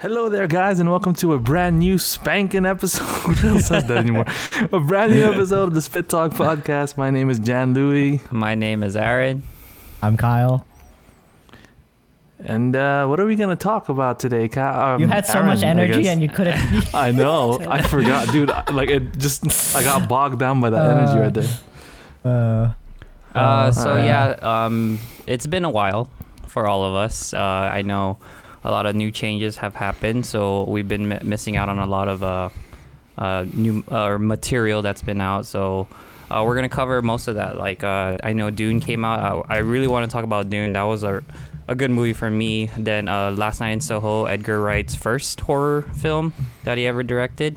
Hello there, guys, and welcome to a brand new spanking episode. I don't say that anymore. A brand new episode of the Spit Talk podcast. My name is Jan Louis, My name is Aaron. I'm Kyle. and uh, what are we gonna talk about today, Kyle? Um, You had so much Aaron, I energy guess. and you couldn't. I know. I forgot, dude. I- Like it just, I got bogged down by that energy right there. uh, Uh, so uh, yeah, um, it's been a while for all of us. Uh, I know a lot of new changes have happened, so we've been mi- missing out on a lot of uh, uh, new uh, material that's been out. So uh, we're gonna cover most of that. Like uh, I know Dune came out. I, I really want to talk about Dune. That was a a good movie for me. Then uh, Last Night in Soho, Edgar Wright's first horror film that he ever directed,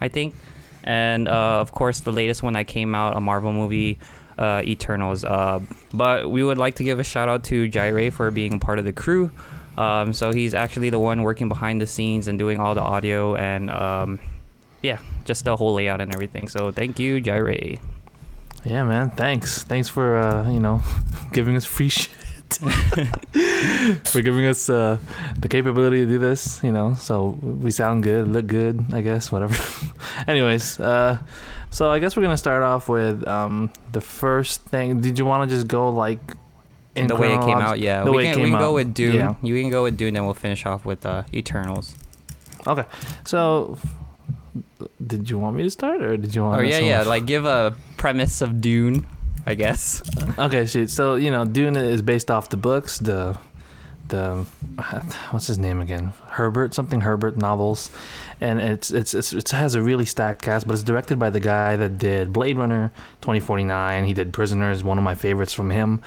I think. And of course, the latest one that came out, a Marvel movie, Eternals. But we would like to give a shout out to Jaire for being part of the crew. Um, so he's actually the one working behind the scenes and doing all the audio and um, yeah, just the whole layout and everything. So thank you, Jaire. Yeah, man. Thanks. Thanks for uh, you know giving us free shit. for giving us uh, the capability to do this. You know, so we sound good, look good. I guess whatever. Anyways, uh, so I guess we're gonna start off with um, the first thing. Did you want to just go like in the way it came out, yeah. The we way it can, we came can go with Dune. Yeah. You can go with Dune, and we'll finish off with uh, Eternals. Okay. So, did you want me to start, or did you want? Oh yeah, yeah. Like give a premise of Dune, I guess. Okay, shoot. So you know, Dune is based off the books, the the what's his name again? Herbert something Herbert novels, and it's it's, it's it has a really stacked cast, but it's directed by the guy that did Blade Runner 2049. He did Prisoners, one of my favorites from him,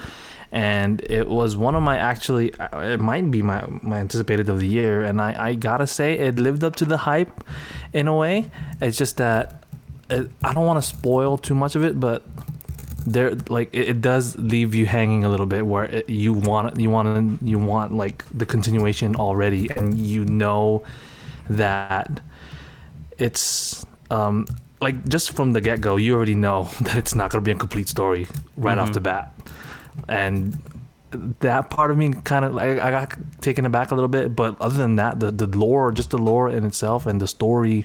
and it was one of my actually uh, it might be my my anticipated of the year, and I I gotta say it lived up to the hype, in a way. It's just that. It, I don't want to spoil too much of it, but there like it, it does leave you hanging a little bit where it, you want you want you want like the continuation already and you know that it's um like just from the get-go you already know that it's not going to be a complete story right off Mhm. the bat and that part of me kind of like I got taken aback a little bit but other than that the the lore just the lore in itself and the story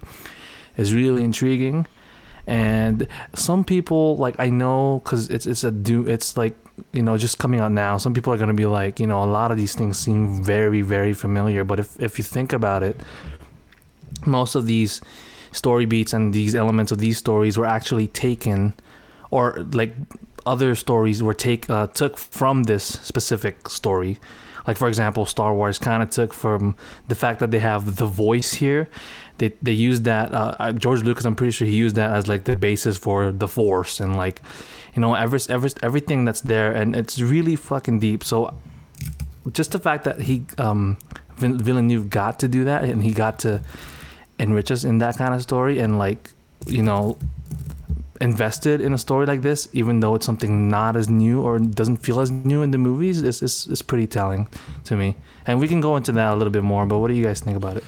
is really intriguing and some people like I know because it's it's a do it's like you know just coming out now. Some people are gonna be like you know a lot of these things seem very very familiar, but if if you think about it, most of these story beats and these elements of these stories were actually taken, or like other stories were take uh, took from this specific story. Like for example, Star Wars kind of took from the fact that they have the voice here. They they used that uh, uh, George Lucas. I'm pretty sure he used that as like the basis for the Force and like, you know, every, every, everything that's there, and it's really fucking deep. So, just the fact that he um, Vill- Villeneuve got to do that and he got to enrich us in that kind of story and like, you know, invested in a story like this, even though it's something not as new or doesn't feel as new in the movies, is is is pretty telling to me. And we can go into that a little bit more. But what do you guys think about it?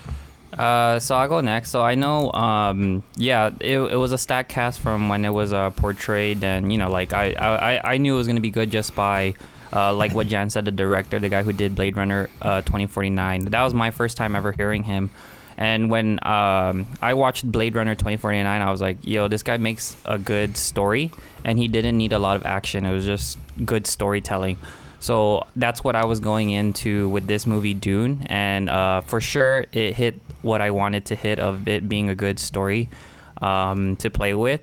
Uh, so I'll go next. So I know, um, yeah, it, it was a stack cast from when it was uh, portrayed, and you know, like I, I, I knew it was gonna be good just by, uh, like what Jan said, the director, the guy who did Blade Runner, uh, 2049. That was my first time ever hearing him, and when um, I watched Blade Runner 2049, I was like, yo, this guy makes a good story, and he didn't need a lot of action. It was just good storytelling. So that's what I was going into with this movie, Dune, and uh, for sure it hit what I wanted to hit of it being a good story um, to play with.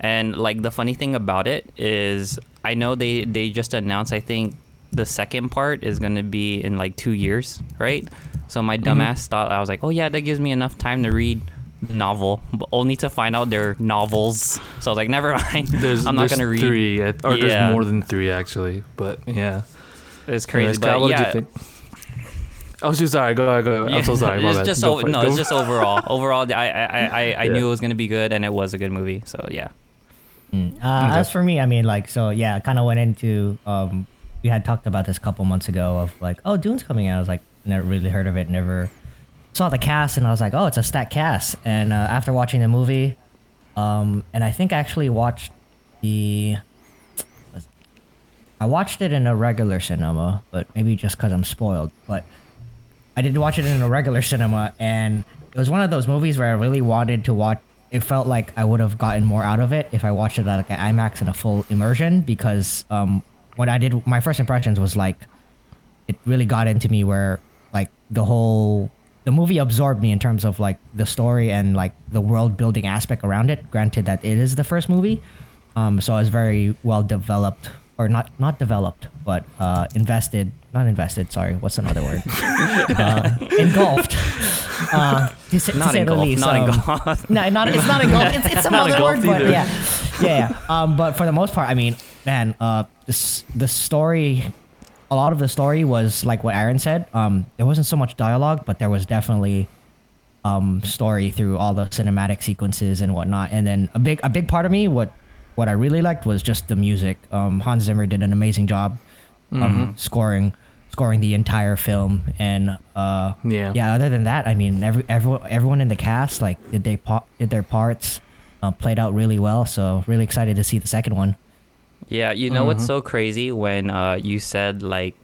And like the funny thing about it is, I know they they just announced. I think the second part is gonna be in like two years, right? So my dumbass thought I was like, oh yeah, that gives me enough time to read novel, but only to find out they're novels. So I was like, never mind. There's I'm not there's gonna read. three, uh, or Yeah. there's more than three actually. But yeah, It's crazy, Anyways, but Kyle, what yeah. did you think? Oh, so sorry. Go ahead. Go ahead. I'm so sorry. My it's bad. just o- for it. no, Go it's just overall. Overall, I I, I, I Yeah. knew it was gonna be good, and it was a good movie. So yeah. Mm. Uh, As for me, I mean, like, so yeah, I kind of went into. Um, we had talked about this a couple months ago of like, oh, Dune's coming out. I was like, never really heard of it. Never saw the cast, and I was like, oh, it's a stacked cast. And uh, after watching the movie, um, and I think I actually watched the. I watched it in a regular cinema, but maybe just because I'm spoiled. But I did watch it in a regular cinema, and it was one of those movies where I really wanted to watch. It felt like I would have gotten more out of it if I watched it at like an IMAX in a full immersion because um, what I did, my first impressions was like, it really got into me where like the whole the movie absorbed me in terms of like the story and like the world building aspect around it. Granted that it is the first movie, um, so I was very well developed or not not developed, but uh, invested. Not invested. Sorry, what's another word? uh, engulfed. Uh, to, say- to Not the engulfed, least, not um, engulfed. no, not it's not engulfed. It's, it's some Not other word, engulfed but yeah, yeah, yeah. Um, but for the most part, I mean, man, uh, this the story, a lot of the story was like what Aaron said. Um, there wasn't so much dialogue, but there was definitely um story through all the cinematic sequences and whatnot. And then a big a big part of me, what what I really liked was just the music. Um, Hans Zimmer did an amazing job um, scoring scoring the entire film and uh Yeah. yeah other than that i mean every everyone everyone in the cast like did they pa- did their parts uh, played out really well so really excited to see the second one Yeah, you know what's so crazy when uh, you said like,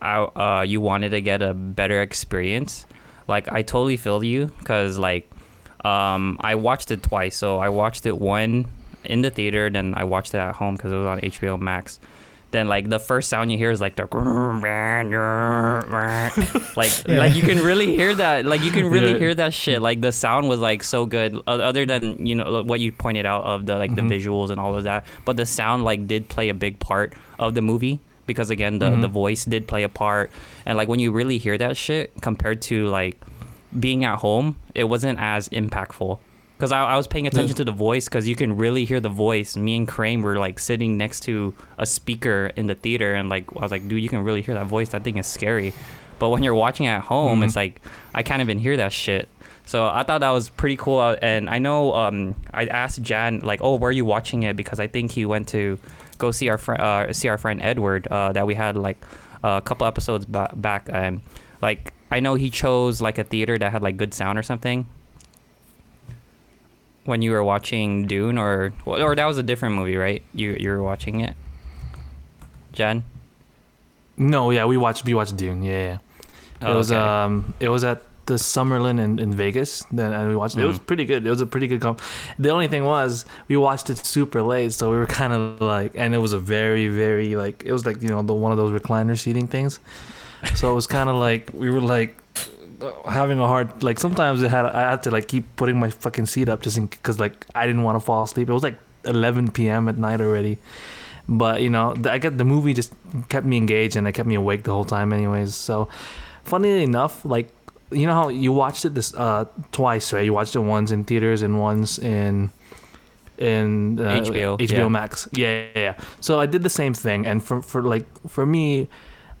I, uh, you wanted to get a better experience. Like I totally feel you because like, um, I watched it twice. So I watched it one in the theater, then I watched it at home because it was on HBO Max. Then like the first sound you hear is like the like Yeah. like you can really hear that like you can really Yeah. hear that shit. Like the sound was like so good other than you know uh, what you pointed out of the like the mm-hmm. visuals and all of that. But the sound like did play a big part of the movie because again the, the mm-hmm. voice did play a part. And like when you really hear that shit compared to like being at home it wasn't as impactful because I, I was paying attention to the voice because you can really hear the voice. Me and Crane were like sitting next to a speaker in the theater and like I was like dude you can really hear that voice. That thing is scary. But when you're watching at home it's like I can't even hear that shit. So I thought that was pretty cool uh, and I know um, I asked Jan like oh where are you watching it? Because I think he went to go see our friend uh, see our friend Edward uh, that we had like a couple episodes ba- back and like I know he chose like a theater that had like good sound or something when you were watching Dune or or that was a different movie, right? You you were watching it, Jen. No, yeah, we watched we watched Dune. Yeah, yeah. It Oh, was okay. um it was at the Summerlin in, in Vegas. Then and we watched it. It was Mhm. pretty good. It was a pretty good comp. The only thing was we watched it super late, so we were kind of like, and it was a very very like it was like you know the one of those recliner seating things. So it was kind of like we were like having a hard like sometimes it had I had to like keep putting my fucking seat up just in because like I didn't want to fall asleep. It was like 11 p.m. at night already. But you know, the, I get the movie just kept me engaged and it kept me awake the whole time, anyways. So, funny enough, like you know how you watched it this uh twice, right? You watched it once in theaters and once in in uh, HBO, HBO yeah. Max. Yeah, yeah, yeah. So I did the same thing, and for for like for me,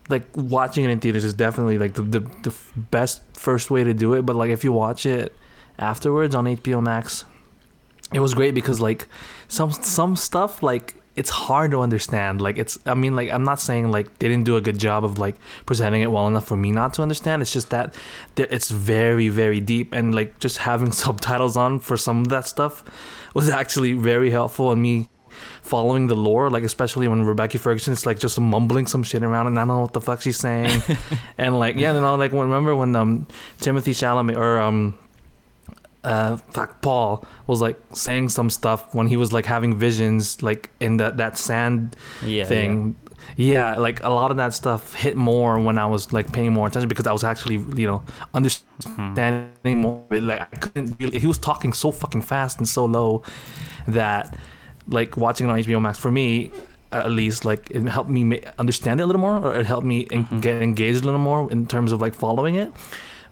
like watching it in theaters is definitely like the the, the best first way to do it. But like if you watch it afterwards on HBO Max, it was great because like some some stuff like it's hard to understand like it's i mean like i'm not saying like they didn't do a good job of like presenting it well enough for me not to understand it's just that it's very very deep and like just having subtitles on for some of that stuff was actually very helpful in me following the lore like especially when rebecca ferguson is like just mumbling some shit around and i don't know what the fuck she's saying and like yeah you know like remember when um timothy chalamet or um uh fuck Paul was like saying some stuff when he was like having visions like in that that sand Yeah, thing. Yeah. like a lot of that stuff hit more when I was like paying more attention because I was actually you know understanding more. of it. Like I couldn't really. He was talking so fucking fast and so low that like watching it on HBO Max for me at least like it helped me ma- understand it a little more or it helped me en- get engaged a little more in terms of like following it.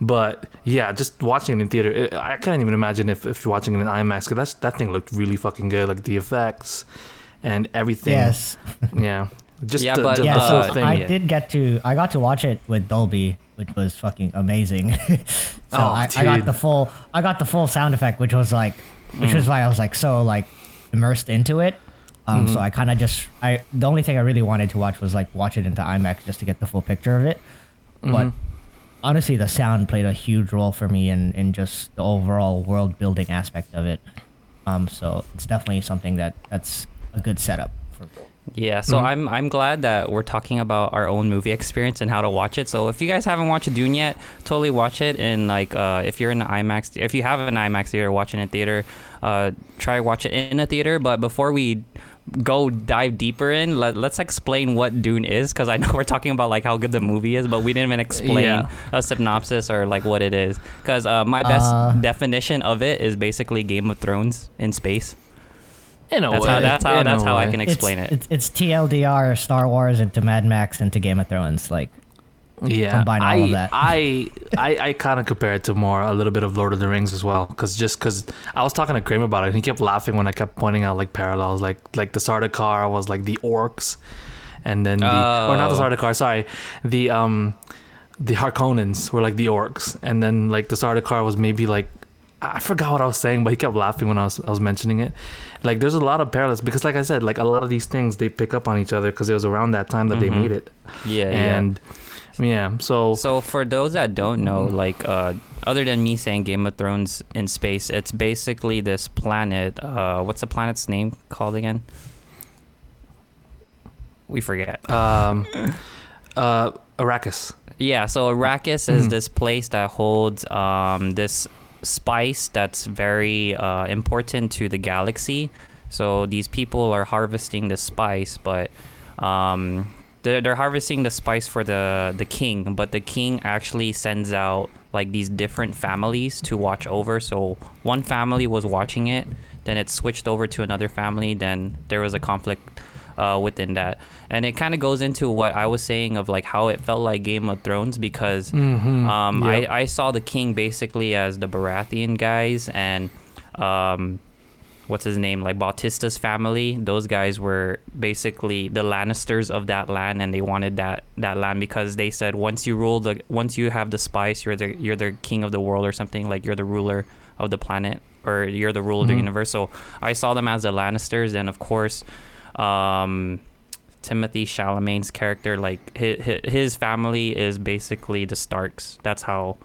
But yeah just watching it in theater it, i can't even imagine if, if you're watching it in imax because that's that thing looked really fucking good like the effects and everything. Yes. Yeah. Just Yeah, the, but, yeah the uh, so thing. I yeah. did get to i got to watch it with dolby which was fucking amazing. So Oh, I, I got the full i got the full sound effect which was like which was why i was like so like immersed into it. Um so i kind of just i the only thing i really wanted to watch was like watch it into imax just to get the full picture of it. But honestly the sound played a huge role for me in in just the overall world building aspect of it. Um so it's definitely something that that's a good setup Yeah, so Mhm. I'm I'm glad that we're talking about our own movie experience and how to watch it. So if you guys haven't watched Dune yet, totally watch it. And like, uh, if you're in the IMAX, if you have an IMAX theater, watching in a theater, uh, try watch it in a theater. But before we go dive deeper in, let, let's explain what Dune is, because I know we're talking about like how good the movie is, but we didn't even explain Yeah. a synopsis or like what it is. Because uh, my best Uh. definition of it is basically Game of Thrones in space. In a That's way. how that's how that's how I can explain it's, it. It's, it's TLDR, Star Wars into Mad Max into Game of Thrones. Like, yeah combine all I, of that. I I, I kind of compare it to more a little bit of Lord of the Rings as well, because just because I was talking to Kramer about it, and he kept laughing when I kept pointing out like parallels, like like the Sardaukar was like the orcs, and then the or not the Oh. Sardaukar, sorry, the um the Harkonnens were like the orcs, and then like the Sardaukar was maybe like I forgot what I was saying, but he kept laughing when I was I was mentioning it. Like there's a lot of parallels because, like I said, like a lot of these things they pick up on each other because it was around that time that they Mhm. made it, Yeah, yeah. and yeah, so So for those that don't know, like uh, other than me saying Game of Thrones in space, it's basically this planet. Uh, what's the planet's name called again? We forget. um, uh, Arrakis. Yeah, so Arrakis is Mhm. this place that holds um, this spice that's very uh, important to the galaxy. So these people are harvesting the spice, but um, they're, they're harvesting the spice for the the king. But the king actually sends out like these different families to watch over. So one family was watching it, then it switched over to another family. Then there was a conflict uh, within that. And it kind of goes into what I was saying of like how it felt like Game of Thrones because Mhm. um, Yep. I, I saw the king basically as the Baratheon guys and um, what's his name like Bautista's family. Those guys were basically the Lannisters of that land, and they wanted that that land because they said once you rule the once you have the spice, you're the you're the king of the world or something like you're the ruler of the planet or you're the ruler of the Mhm. universe. So I saw them as the Lannisters, and of course. Um, Timothy Chalamet's character, like his, his family is basically the Starks. That's how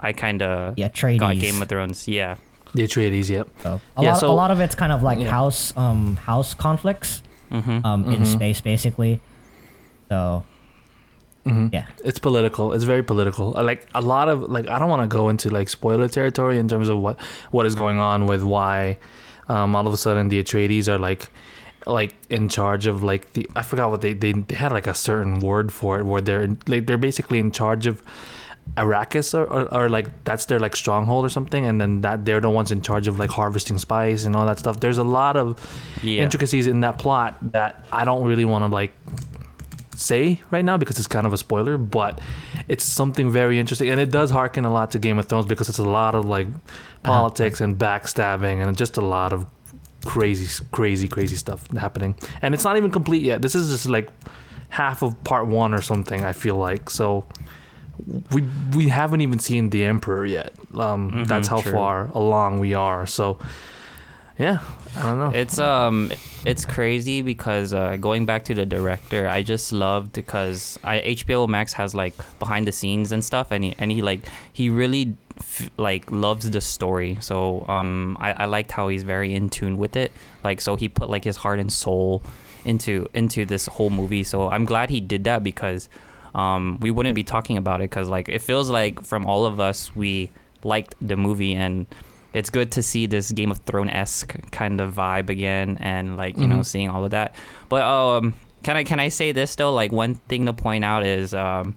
I kind of yeah, got Atreides. Game of Thrones. Yeah. The Atreides, yep. So a Yeah, lot, so- a lot of it's kind of like Yeah. house, um, house conflicts, Mm-hmm. um, in Mhm. space basically. So hmm yeah, It's political. It's very political. Uh, Like a lot of like I don't want to go into like spoiler territory in terms of what what is going on with why um all of a sudden the Atreides are like like in charge of like the I forgot what they they, they had like a certain word for it where they're like they're basically in charge of Arrakis or, or, or like that's their like stronghold or something and then that they're the ones in charge of like harvesting spice and all that stuff. There's a lot of Yeah. intricacies in that plot that I don't really want to like say right now because it's kind of a spoiler, but it's something very interesting and it does harken a lot to Game of Thrones because it's a lot of like uh-huh. politics and backstabbing and just a lot of crazy, crazy, crazy stuff happening. And it's not even complete yet. This is just like half of part one or something. I feel like so. We we haven't even seen the Emperor yet. Um, Mhm, that's how true. far along we are. So, yeah, I don't know. It's um, it's crazy because uh, going back to the director, I just loved because I HBO Max has like behind the scenes and stuff, and he and he like he really like loves the story. So um, I, I liked how he's very in tune with it. Like so, he put like his heart and soul into into this whole movie. So I'm glad he did that because um, we wouldn't be talking about it because like it feels like from all of us we liked the movie and it's good to see this Game of Thrones esque kind of vibe again and like you know Mhm. seeing all of that. But um, can I can I say this though? Like one thing to point out is um,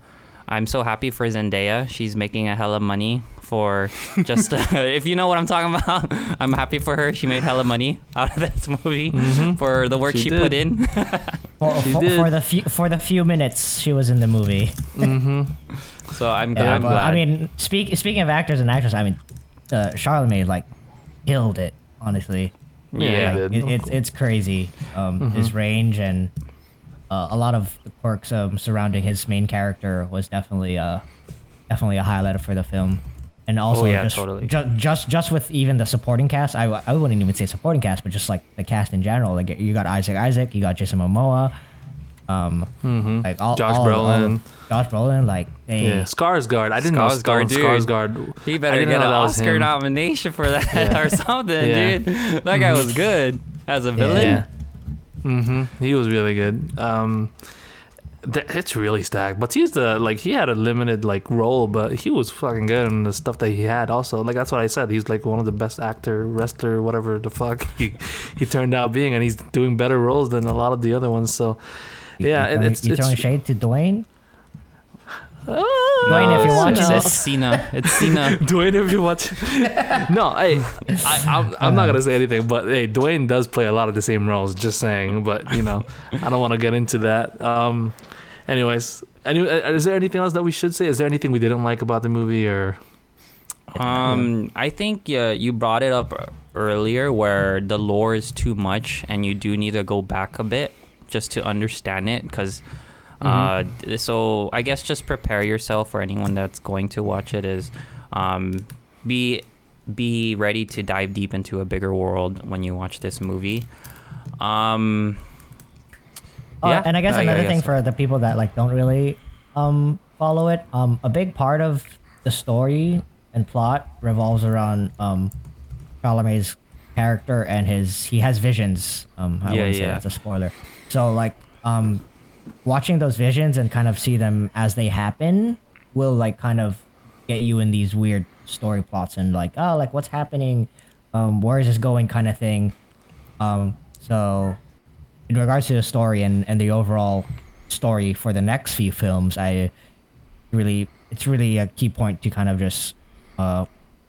I'm so happy for Zendaya. She's making a hell of money for just if you know what I'm talking about. I'm happy for her. She made hella money out of this movie Mhm. for the work She she, put in. for, She for, did. for the few for the few minutes she was in the movie. mm-hmm. so I'm, Yeah, I'm but, glad. I mean, speak, speaking of actors and actresses, I mean, uh, Chalamet like killed it. Honestly, yeah. Like, it, it's it's crazy. Um, Mhm. His range and uh, a lot of the quirks um, surrounding his main character was definitely uh definitely a highlight for the film. And also, Oh, yeah, just, totally. ju- just just with even the supporting cast, I, I wouldn't even say supporting cast, but just like the cast in general. Like you got Isaac Isaac, you got Jason Momoa, um, Mm-hmm. like all Josh all- all- Brolin. Josh Brolin, like they, Yeah, Skarsgård. I didn't know Skarsgård, dude. Skarsgård. He better didn't get know an that was Oscar him. nomination for that Yeah. or something, Yeah. dude. That guy was good as a villain. Yeah. hmm He was really good. Um, th- it's really stacked. But he's the like he had a limited like role, but he was fucking good in the stuff that he had. Also, like that's what I said. He's like one of the best actor, wrestler, whatever the fuck he he turned out being, and he's doing better roles than a lot of the other ones. So, yeah, you it, throwing, it's you it's. throwing shade to Dwayne. Ah, Dwayne, if you watch watching it's, no. it's Cena. It's Cena. Dwayne, if you watch, no, hey, I, I'm, I'm not gonna say anything, but hey, Dwayne does play a lot of the same roles. Just saying, but you know, I don't want to get into that. Um, anyways, any, uh, is there anything else that we should say? Is there anything we didn't like about the movie, or Um, I think yeah, you brought it up earlier where the lore is too much, and you do need to go back a bit just to understand it. Because, uh, so I guess just prepare yourself for anyone that's going to watch it. Is, um, be be ready to dive deep into a bigger world when you watch this movie. Um, Uh, Yeah, and I guess I- I another guess thing so. for the people that like don't really um follow it, um a big part of the story and plot revolves around um Chalamet's character and his he has visions. Um I Yeah, wouldn't say yeah. that's a spoiler. So like um watching those visions and kind of see them as they happen will like kind of get you in these weird story plots and like oh like what's happening um where is this going kind of thing um so in regards to the story and, and the overall story for the next few films, I really it's really a key point to kind of just uh,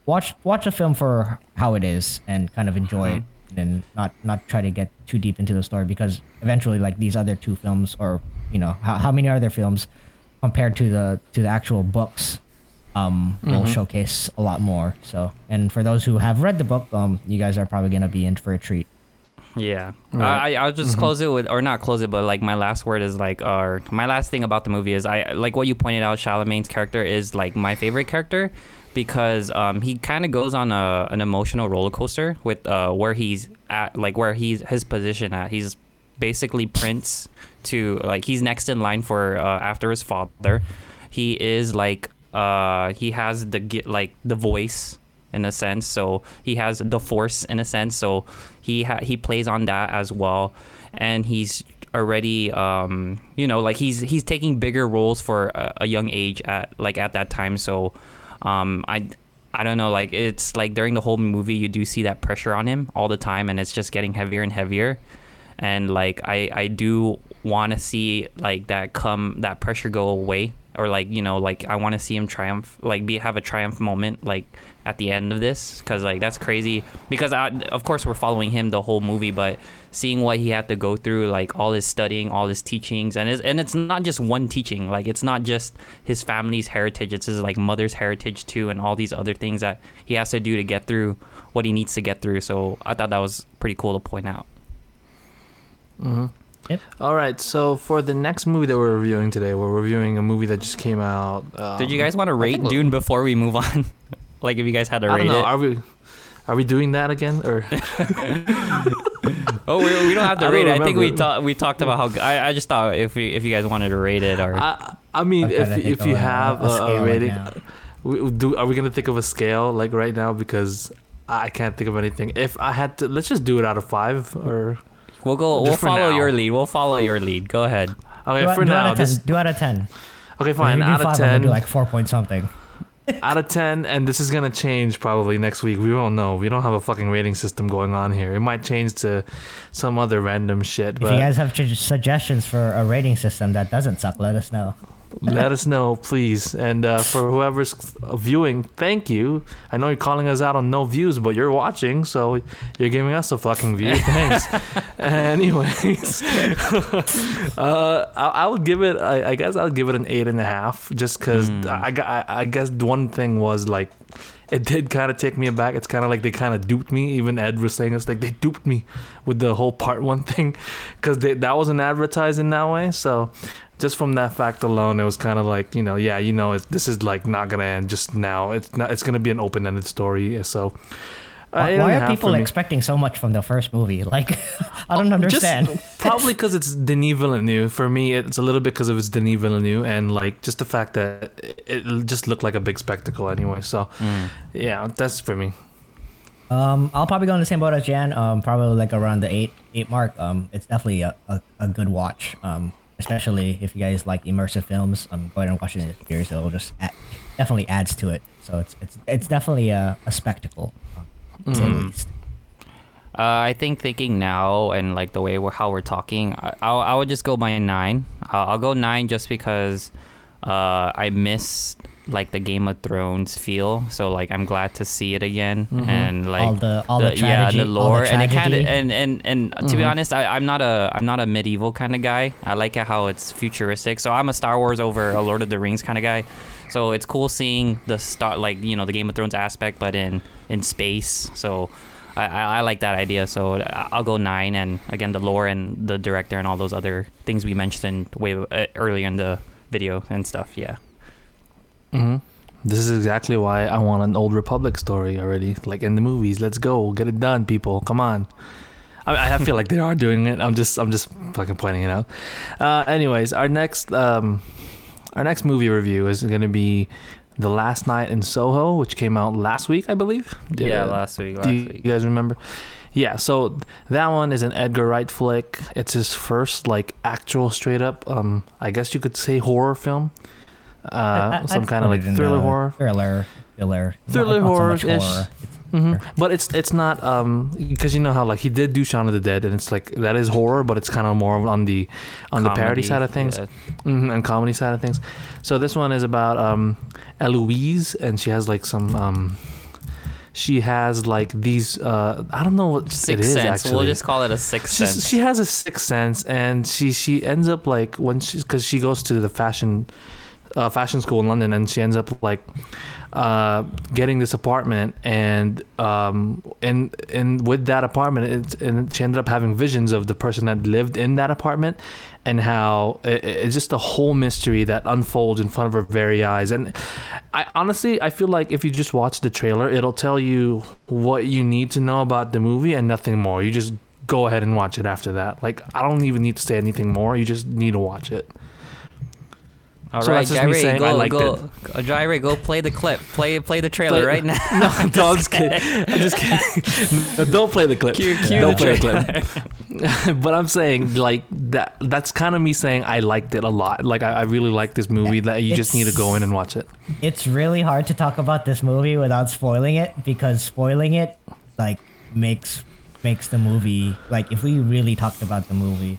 watch watch a film for how it is and kind of enjoy it and not not try to get too deep into the story because eventually like these other two films or you know how, how many other films compared to the to the actual books um will showcase a lot more. So and for those who have read the book um you guys are probably gonna be in for a treat Yeah, Right. I I'll just close it with, or not close it, but like my last word is like, or my last thing about the movie is I like what you pointed out. Chalamet's character is like my favorite character because um he kind of goes on a an emotional roller coaster with uh where he's at, like where he's his position at. He's basically prince to like he's next in line for uh, after his father. He is like uh he has the like the voice in a sense. So he has the force in a sense. So he ha- he plays on that as well, and he's already um you know like he's he's taking bigger roles for a, a young age at like at that time. So um I. I don't know, like it's like during the whole movie you do see that pressure on him all the time and it's just getting heavier and heavier. And like I I do want to see like that come that pressure go away or like you know like I want to see him triumph like be have a triumph moment like at the end of this because like that's crazy. Because I, of course we're following him the whole movie but seeing what he had to go through like all his studying all his teachings and it's, and it's not just one teaching. Like it's not just his family's heritage. It's his like mother's heritage too and all these other things that he has to do to get through what he needs to get through. So I thought that was pretty cool to point out. All right? So for the next movie that we're reviewing today, we're reviewing a movie that just came out. Um, did you guys want to rate Dune before we move on like if you guys had to I rate don't know. it Are we? Are we doing that again, or Oh, we, we don't have to I rate it. don't I think we remember. talked we talked about how. I just thought if we, if you guys wanted to rate it or I, I mean, I'm if if you have a a, a rating, now. we, do are we gonna think of a scale like right now? Because I can't think of anything. If I had to, let's just do it out of five. Or we'll go. Just We'll follow now. your lead. We'll follow your lead. Go ahead. okay, do, for do now, out of 10 this do out of 10 okay, fine. Out of I'm gonna ten, do like four point something out of ten, and this is gonna change probably next week. We don't know. We don't have a fucking rating system going on here. It might change to some other random shit. if you guys have suggestions for a rating system that doesn't suck let us know let us know, please. And uh, for whoever's viewing, thank you. I know you're calling us out on no views, but you're watching, so you're giving us a fucking view. Thanks. Anyways, uh, I, I would give it. I, I guess I'll give it an eight and a half, just because I, I, I guess one thing was like. It did kind of take me aback. It's kind of like they kind of duped me. Even Ed was saying it's like they duped me with the whole part one thing, because that wasn't advertised in that way. So just from that fact alone, it was kind of like you know, yeah, you know, it's, this is like not gonna end just now. It's not. It's gonna be an open-ended story. So uh, why, why are people expecting so much from the first movie like i don't understand Just probably because it's Denis Villeneuve. For me, it's a little bit because of it's Denis Villeneuve and like just the fact that it, it just looked like a big spectacle anyway. So Mm. yeah, that's for me. Um, I'll probably go in the same boat as Jan. Um, probably like around the eight eight mark. Um, it's definitely a, a, a good watch. Um, especially if you guys like immersive films. Um, go ahead and watch it in the theaters. It'll just add, definitely adds to it. So it's it's it's definitely a, a spectacle, um, least. Uh, I think thinking now and like the way we're how we're talking, I, I'll, I would just go by a nine. Uh, I'll go nine just because uh, I miss like the Game of Thrones feel. So like I'm glad to see it again and like All the- all the yeah tragedy- the all the lore and it kind of and and and to be honest, I, I'm not a I'm not a medieval kind of guy. I like it how it's futuristic. So I'm a Star Wars over a Lord of the Rings kind of guy. So it's cool seeing the star like you know the Game of Thrones aspect, but in in space. So. I, I I like that idea, so I'll go nine. And again, the lore and the director and all those other things we mentioned way uh, earlier in the video and stuff. Yeah. This is exactly why I want an old Republic story already, like in the movies. Let's go, get it done, people. Come on. I, I feel like they are doing it. I'm just, I'm just fucking pointing it out. Uh, anyways, our next, um, our next movie review is going to be The Last Night in Soho, which came out last week, I believe. Yeah, last week. Last Do you, week. you guys remember? Yeah, so that one is an Edgar Wright flick. It's his first like actual straight up um I guess you could say horror film. Uh some kind of like thriller horror. Thriller, thriller, Thriller not, not so horror-ish. horror. hmm But it's it's not um because you know how like he did do Shaun of the Dead and it's like that is horror but it's kind of more on the on the parody side of things yeah. hmm and comedy side of things. So this one is about um Eloise and she has like some um she has like these uh I don't know what it Sixth is Sense. actually. We'll just call it a sixth She's, sense. she has a sixth sense, and she she ends up like when she's because she goes to the fashion uh, fashion school in London, and she ends up like uh, getting this apartment, and um and and with that apartment, and she ended up having visions of the person that lived in that apartment, and how it, it's just a whole mystery that unfolds in front of her very eyes, and I honestly I feel like if you just watch the trailer, it'll tell you what you need to know about the movie and nothing more. You just go ahead and watch it after that. Like I don't even need to say anything more. You just need to watch it. All so right, that's just me saying go, I liked go, it. uh, Jaire, go play the clip. Play play the trailer Play- right now. No, I'm just kidding. I'm just kidding. No, don't play the clip. Cue- cue don't the play the clip. but I'm saying like that. That's kind of me saying I liked it a lot. Like I, I really like this movie. That you just need to go in and watch it. It's really hard to talk about this movie without spoiling it because spoiling it like makes makes the movie like if we really talked about the movie,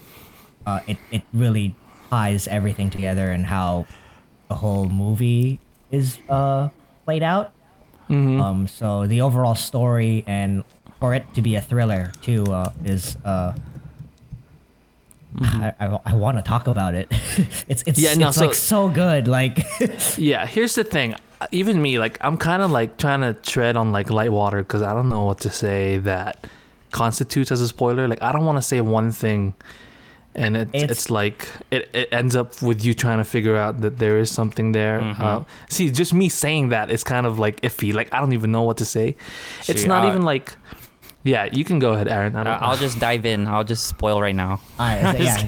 uh, it it really ties everything together and how the whole movie is uh played out. Um, so the overall story and for it to be a thriller too uh, is uh. I, I, I want to talk about it. it's it's, Yeah, no, it's so- like so good. Like Yeah. Here's the thing. Even me, like I'm kind of like trying to tread on like light water because I don't know what to say that constitutes as a spoiler. Like I don't want to say one thing and it, it's, It's- like it, it ends up with you trying to figure out that there is something there. Uh, see just me saying that is kind of like iffy. Like i don't even know what to say. It's not uh, even like yeah you can go ahead aaron I don't, Uh, I'll just dive in. I'll just spoil right now. Alright, yeah.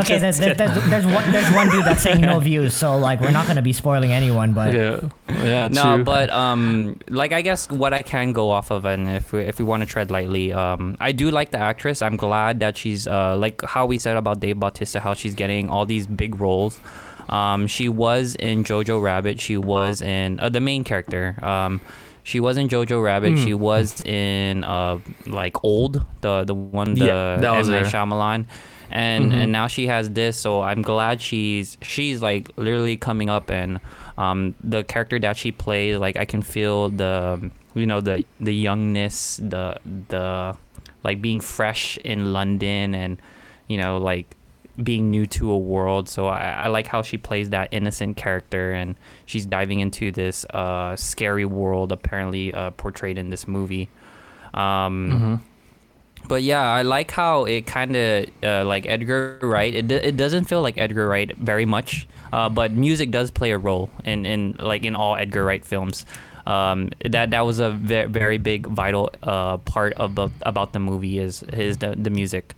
Okay, there's, there's, there's, there's one there's one dude that's saying no views, so like we're not gonna be spoiling anyone, but yeah yeah No, true. but um, like I guess what I can go off of, and if we, if we want to tread lightly, um, I do like the actress. I'm glad that she's uh, like how we said about Dave Bautista, how she's getting all these big roles. Um, she was in Jojo Rabbit. She was in uh, the main character. Um, she was in Jojo Rabbit. She was in uh, like Old, the the one the Yeah, that was M. Shyamalan, and and now she has this. So I'm glad she's she's like literally coming up and um the character that she plays like I can feel the you know the the youngness the the like being fresh in London and you know like being new to a world so I, I like how she plays that innocent character and she's diving into this uh scary world apparently uh portrayed in this movie um but yeah, I like how it kind of uh, like Edgar Wright. It, it doesn't feel like Edgar Wright very much, uh, but music does play a role in, in like in all Edgar Wright films. Um, that that was a ve- very big vital uh, part of the, about the movie is is the, the music.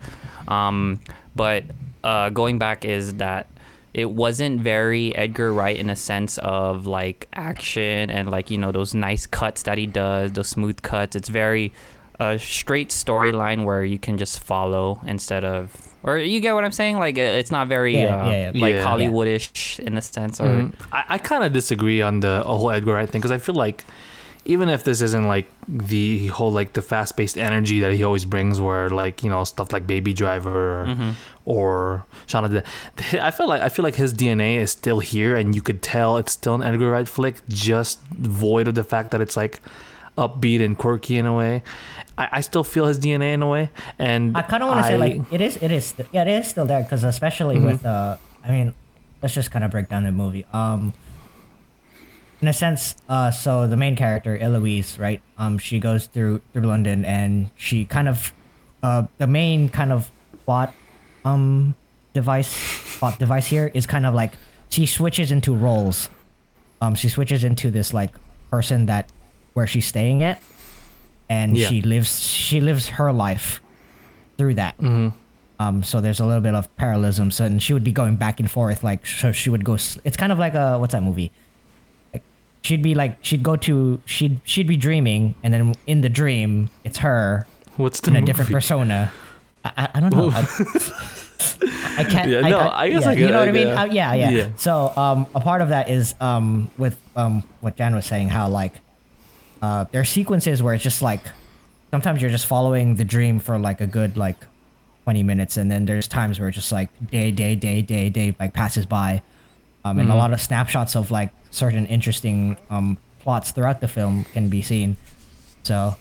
Um, but uh, going back is that it wasn't very Edgar Wright in a sense of like action and like you know those nice cuts that he does, those smooth cuts. It's very a straight storyline where you can just follow instead of or you get what I'm saying? Like uh, it's not very Yeah, uh, yeah, yeah. like Yeah. Hollywoodish in a sense. Or Mhm. I, I kind of disagree on the whole Edgar Wright thing because I feel like even if this isn't like the whole like the fast paced energy that he always brings, where like you know stuff like Baby Driver Mm-hmm. or Shaun of the, I feel like I feel like his DNA is still here, and you could tell it's still an Edgar Wright flick, just void of the fact that it's like upbeat and quirky in a way. I, I still feel his DNA in a way, and I kind of want to say like it is it is yeah it is still there because especially Mm-hmm. with uh I mean let's just kind of break down the movie um in a sense uh so the main character Eloise right um she goes through through London and she kind of uh the main kind of plot um device plot device here is kind of like she switches into roles um she switches into this like person that where she's staying at and Yeah. she lives she lives her life through that Mm-hmm. um so there's a little bit of parallelism so and she would be going back and forth like so she would go it's kind of like a what's that movie she'd be like she'd go to she'd she'd be dreaming and then in the dream it's her what's the in a different persona. I, I, I don't know. I, I can't Yeah, no, I guess yeah, I you know what I I mean? get- Uh, yeah, yeah. Yeah. so um a part of that is um with um what Jan was saying how like uh there are sequences where it's just like sometimes you're just following the dream for like a good like 20 minutes and then there's times where it's just like day day day day day like passes by. Um and a lot of snapshots of like certain interesting um plots throughout the film can be seen so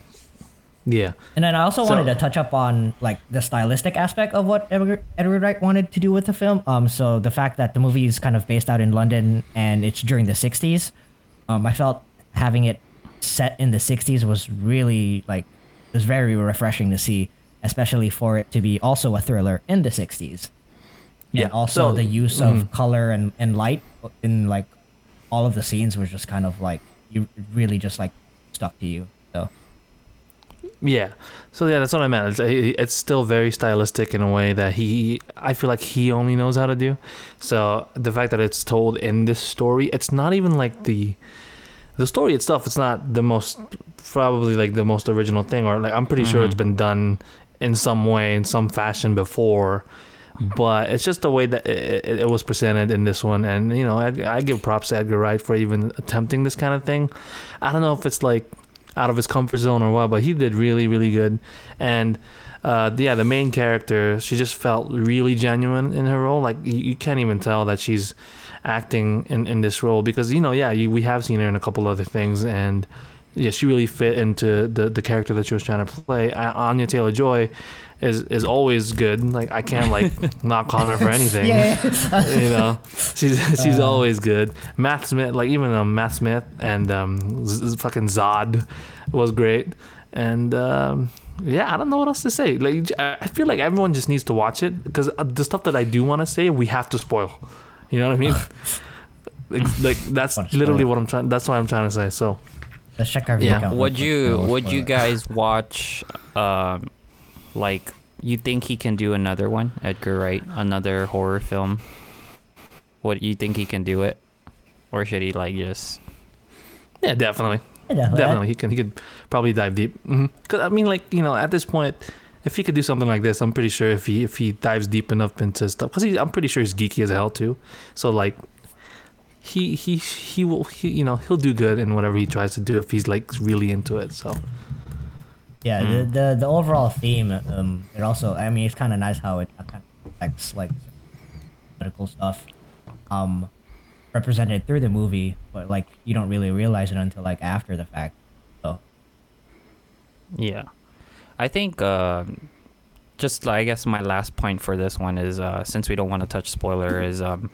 Yeah. and then I also So- wanted to touch up on like the stylistic aspect of what Edward, Edward Wright wanted to do with the film. Um, so the fact that the movie is kind of based out in London and it's during the '60s, um, I felt having it set in the '60s was really like it was very refreshing to see, especially for it to be also a thriller in the '60s. Yeah, And also so- the use of color and, and light in like all of the scenes were just kind of like you really just like stuck to you. So Yeah. So yeah, that's what I meant. It's, it's still very stylistic in a way that he, I feel like he only knows how to do. So the fact that it's told in this story, it's not even like the, the story itself. It's not the most, probably like the most original thing, or like I'm pretty sure mm-hmm. it's been done in some way, in some fashion before. But it's just the way that it, it, it was presented in this one, and you know, I, I give props to Edgar Wright for even attempting this kind of thing. I don't know if it's like out of his comfort zone or what, but he did really, really good. And uh, yeah, the main character, she just felt really genuine in her role. Like you, you can't even tell that she's acting in, in this role because you know, yeah, you, we have seen her in a couple other things, and yeah, she really fit into the the character that she was trying to play. Anya Taylor Joy is is always good. Like I can't like knock on her for anything you know, she's she's always good. Matt Smith, like even um, Matt Smith and um, Z- Z- fucking Zod was great, and um, yeah, I don't know what else to say. Like I I feel like everyone just needs to watch it because the stuff that I do want to say, we have to spoil. You know what I mean? like, like that's literally what I'm trying. That's what I'm trying to say. So let's check our Yeah. video count Would you would you Uh, guys watch um like you think he can do another one, Edgar Wright, another horror film? What you think he can do it? Or should he like just yeah, definitely. Yeah, definitely. Definitely, he can. He could probably dive deep. Mm-hmm. Because I mean, like you know, at this point, if he could do something like this, I'm pretty sure if he if he dives deep enough into stuff, because I'm pretty sure he's geeky as hell too. So like, he he he will he you know he'll do good in whatever he tries to do if he's like really into it. So Yeah, Mm. the, the the overall theme, um, it also, I mean, it's kind of nice how it kind of affects like political stuff, um, represented through the movie, but like you don't really realize it until like after the fact. So Yeah. I think uh, just I guess my last point for this one is uh, since we don't want to touch spoiler is um,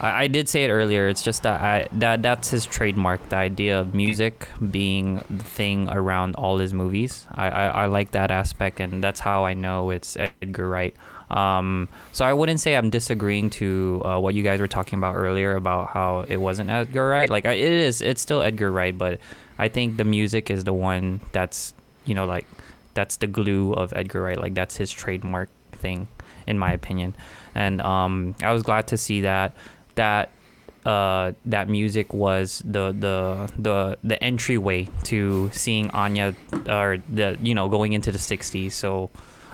I, I did say it earlier. It's just that I that that's his trademark. The idea of music being the thing around all his movies. I, I, I like that aspect, and that's how I know it's Edgar Wright. Um, so I wouldn't say I'm disagreeing to uh, what you guys were talking about earlier about how it wasn't Edgar Wright. Like it is, it's still Edgar Wright, but I think the music is the one that's you know like that's the glue of Edgar Wright. Like that's his trademark thing, in my opinion. and um, I was glad to see that that uh, that music was the the the the entryway to seeing Anya or the you know going into the 60s. So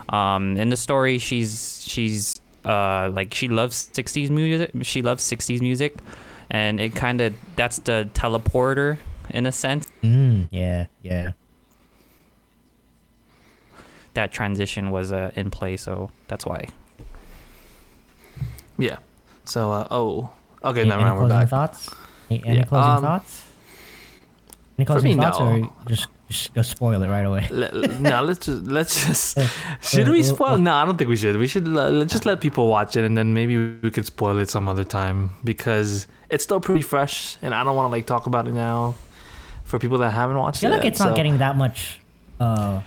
um, in the story, she's she's uh, like she loves 60s music. She loves 60s music, and it kind of that's the teleporter in a sense. Mm, yeah, yeah. That transition was uh, in play, so that's why. Yeah. So uh, oh, okay, Any, never any mind. We're closing back. thoughts? Any, any Yeah, closing um, thoughts? Any closing me, thoughts, no. or just just go spoil it right away? Let, no, let's just let's just. Should we spoil? No, I don't think we should. We should uh, just let people watch it, and then maybe we could spoil it some other time because it's still pretty fresh, and I don't want to like talk about it now for people that haven't I watched feel it. like yet, it's not so- getting that much. Uh,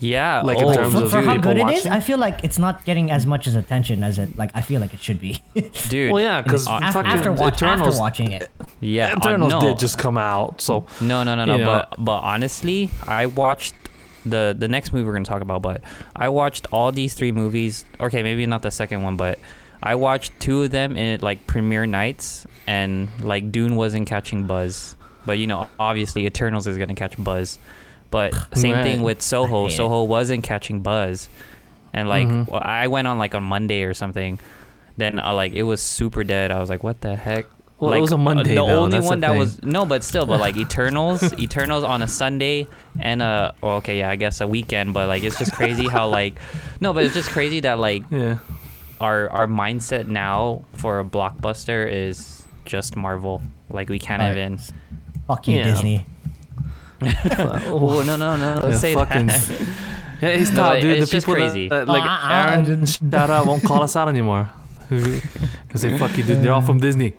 Yeah, Like, in oh, terms for, of for how people good it is. I feel like it's not getting as much as attention as it like I feel like it should be. dude. Well, yeah, because Uh, after, after, watch, after watching it. yeah, uh, Eternals no. did just come out, so No, no, no, no. you know. But but honestly, I watched the the next movie we're gonna talk about. But I watched all these three movies. Okay, maybe not the second one, but I watched two of them in like premiere nights, and like Dune wasn't catching buzz. But you know, obviously, Eternals is gonna catch buzz. But same thing with Soho. Soho wasn't catching buzz, and like Mhm. well, I went on like a Monday or something. Then uh, like it was super dead. I was like, what the heck? Well, it was a uh, Monday, The though, only that's the one that thing. was no, but still, but like Eternals, Eternals on a Sunday and a well, okay, yeah, I guess a weekend, but like it's just crazy how like no, but it's just crazy that like yeah. our our mindset now for a blockbuster is just Marvel. Like we can't Right. even. Fuck you, Yeah. Disney. Oh no no no! Don't Yeah, say fucking- that. Yeah, he's No, not, dude. it's the just people crazy. That, that, like Oh, I- I Aaron didn't- shout out won't call us out anymore because they fuck you, dude. They're all from Disney.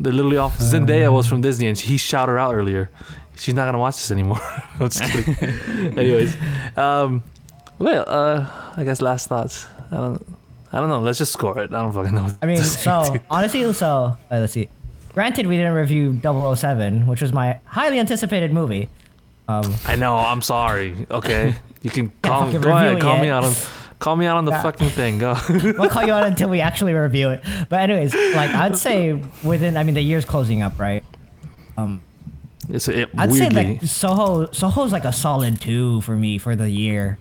They're literally off. Zendaya was from Disney, and he shouted her out earlier. She's not gonna watch this anymore. I'm just kidding. Anyways, um, well, uh, I guess last thoughts. I don't, I don't know. Let's just score it. I don't fucking know. I mean, so honestly, so uh, let's see. Granted, we didn't review 007, which was my highly anticipated movie. Um, I know. I'm sorry. Okay, you can call, go ahead. it Call me out on, call me out on the Yeah. fucking thing. Go. we'll call you out until we actually review it. But anyways, like I'd say within, I mean, the year's closing up, right? Um, it's it, I'd weirdly. say like Soho. Soho's like a solid two for me for the year.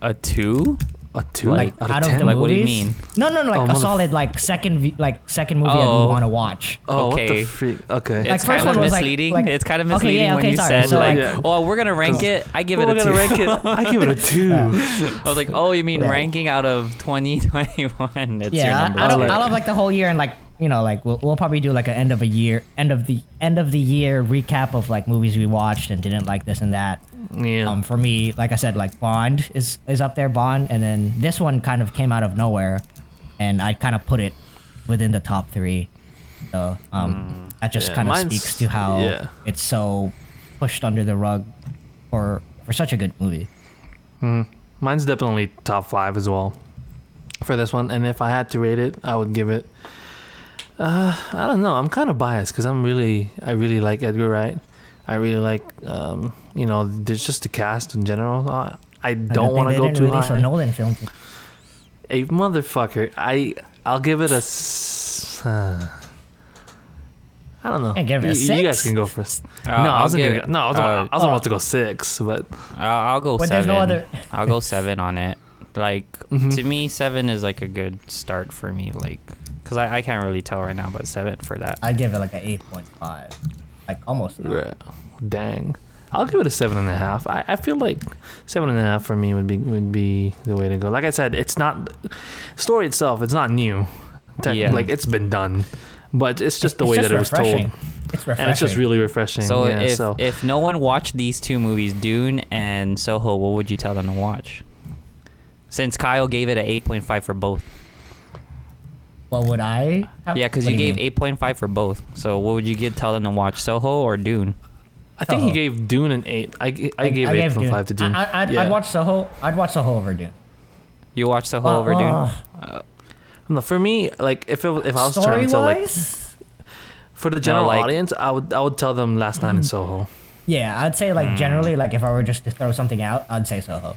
A two? A two Like out out of of ten. the Like, what do you mean? No, no, no, like Oh, a mother- solid like second, v- like second movie that Oh. we want to watch. Oh, what Okay. the freak? Okay. Like, It's first kind of one was, like- like- it's kind of misleading Okay, misleading yeah, when okay, you sorry. said So, like, like- "Oh, we're gonna rank it." I give We're it a two. rank it. I give it a two. I was like, "Oh, you mean Yeah. ranking out of 2021?" It's your yeah, number. I, I, like- I love like the whole year and like you know like we'll, we'll probably do like an end of a year, end of the end of the year recap of like movies we watched and didn't like this and that. Yeah. Um, for me, like I said, like Bond is is up there, Bond, and then this one kind of came out of nowhere, and I kind of put it within the top three. So um, that just Mm. Yeah, kind of speaks to how yeah. it's so pushed under the rug for for such a good movie. Mine's definitely top five as well for this one. And if I had to rate it, I would give it. Uh, I don't know. I'm kind of biased because I'm really, I really like Edgar Wright. I really like, um, you know, there's just the cast in general. Uh, I I don't want to go too high. a Nolan film. A motherfucker. I, I'll give it a. s- Uh, I don't know. Yeah, give it a you, you guys can go first. Uh, no, I I'll wasn't give gonna. it- No, I was, uh, I was about to go six, but I'll, I'll go But there's no other- I'll go seven on it. Like Mhm. to me, seven is like a good start for me. Like, cause I, I can't really tell right now, but seven for that. I'd give it like an eight point five, like almost. Yeah. Dang. I'll give it a seven and a half. I, I feel like seven and a half for me would be would be the way to go. Like I said, it's not story itself. It's not new. Tech- Yeah. Like it's been done, but it's just the It's way just that it was told. It's refreshing. and it's just really refreshing. So yeah. if so if no one watched these two movies, Dune and Soho, what would you tell them to watch? Since Kyle gave it an eight point five for both. What would I? Have? Yeah, because What you gave eight point five for both. So what would you give tell them to watch? Soho or Dune? I think he gave Dune an eight. I, gave eight point Dune. five to Dune. I, I'd, yeah. I'd watch Soho. I'd watch Soho over Dune. You watch Soho Uh, over Dune? uh, No, for me, like if it, if I was trying to tell like wise, for the general like- audience, I would I would tell them Last Night in Soho. yeah, I'd say like generally, like if I were just to throw something out, I'd say Soho.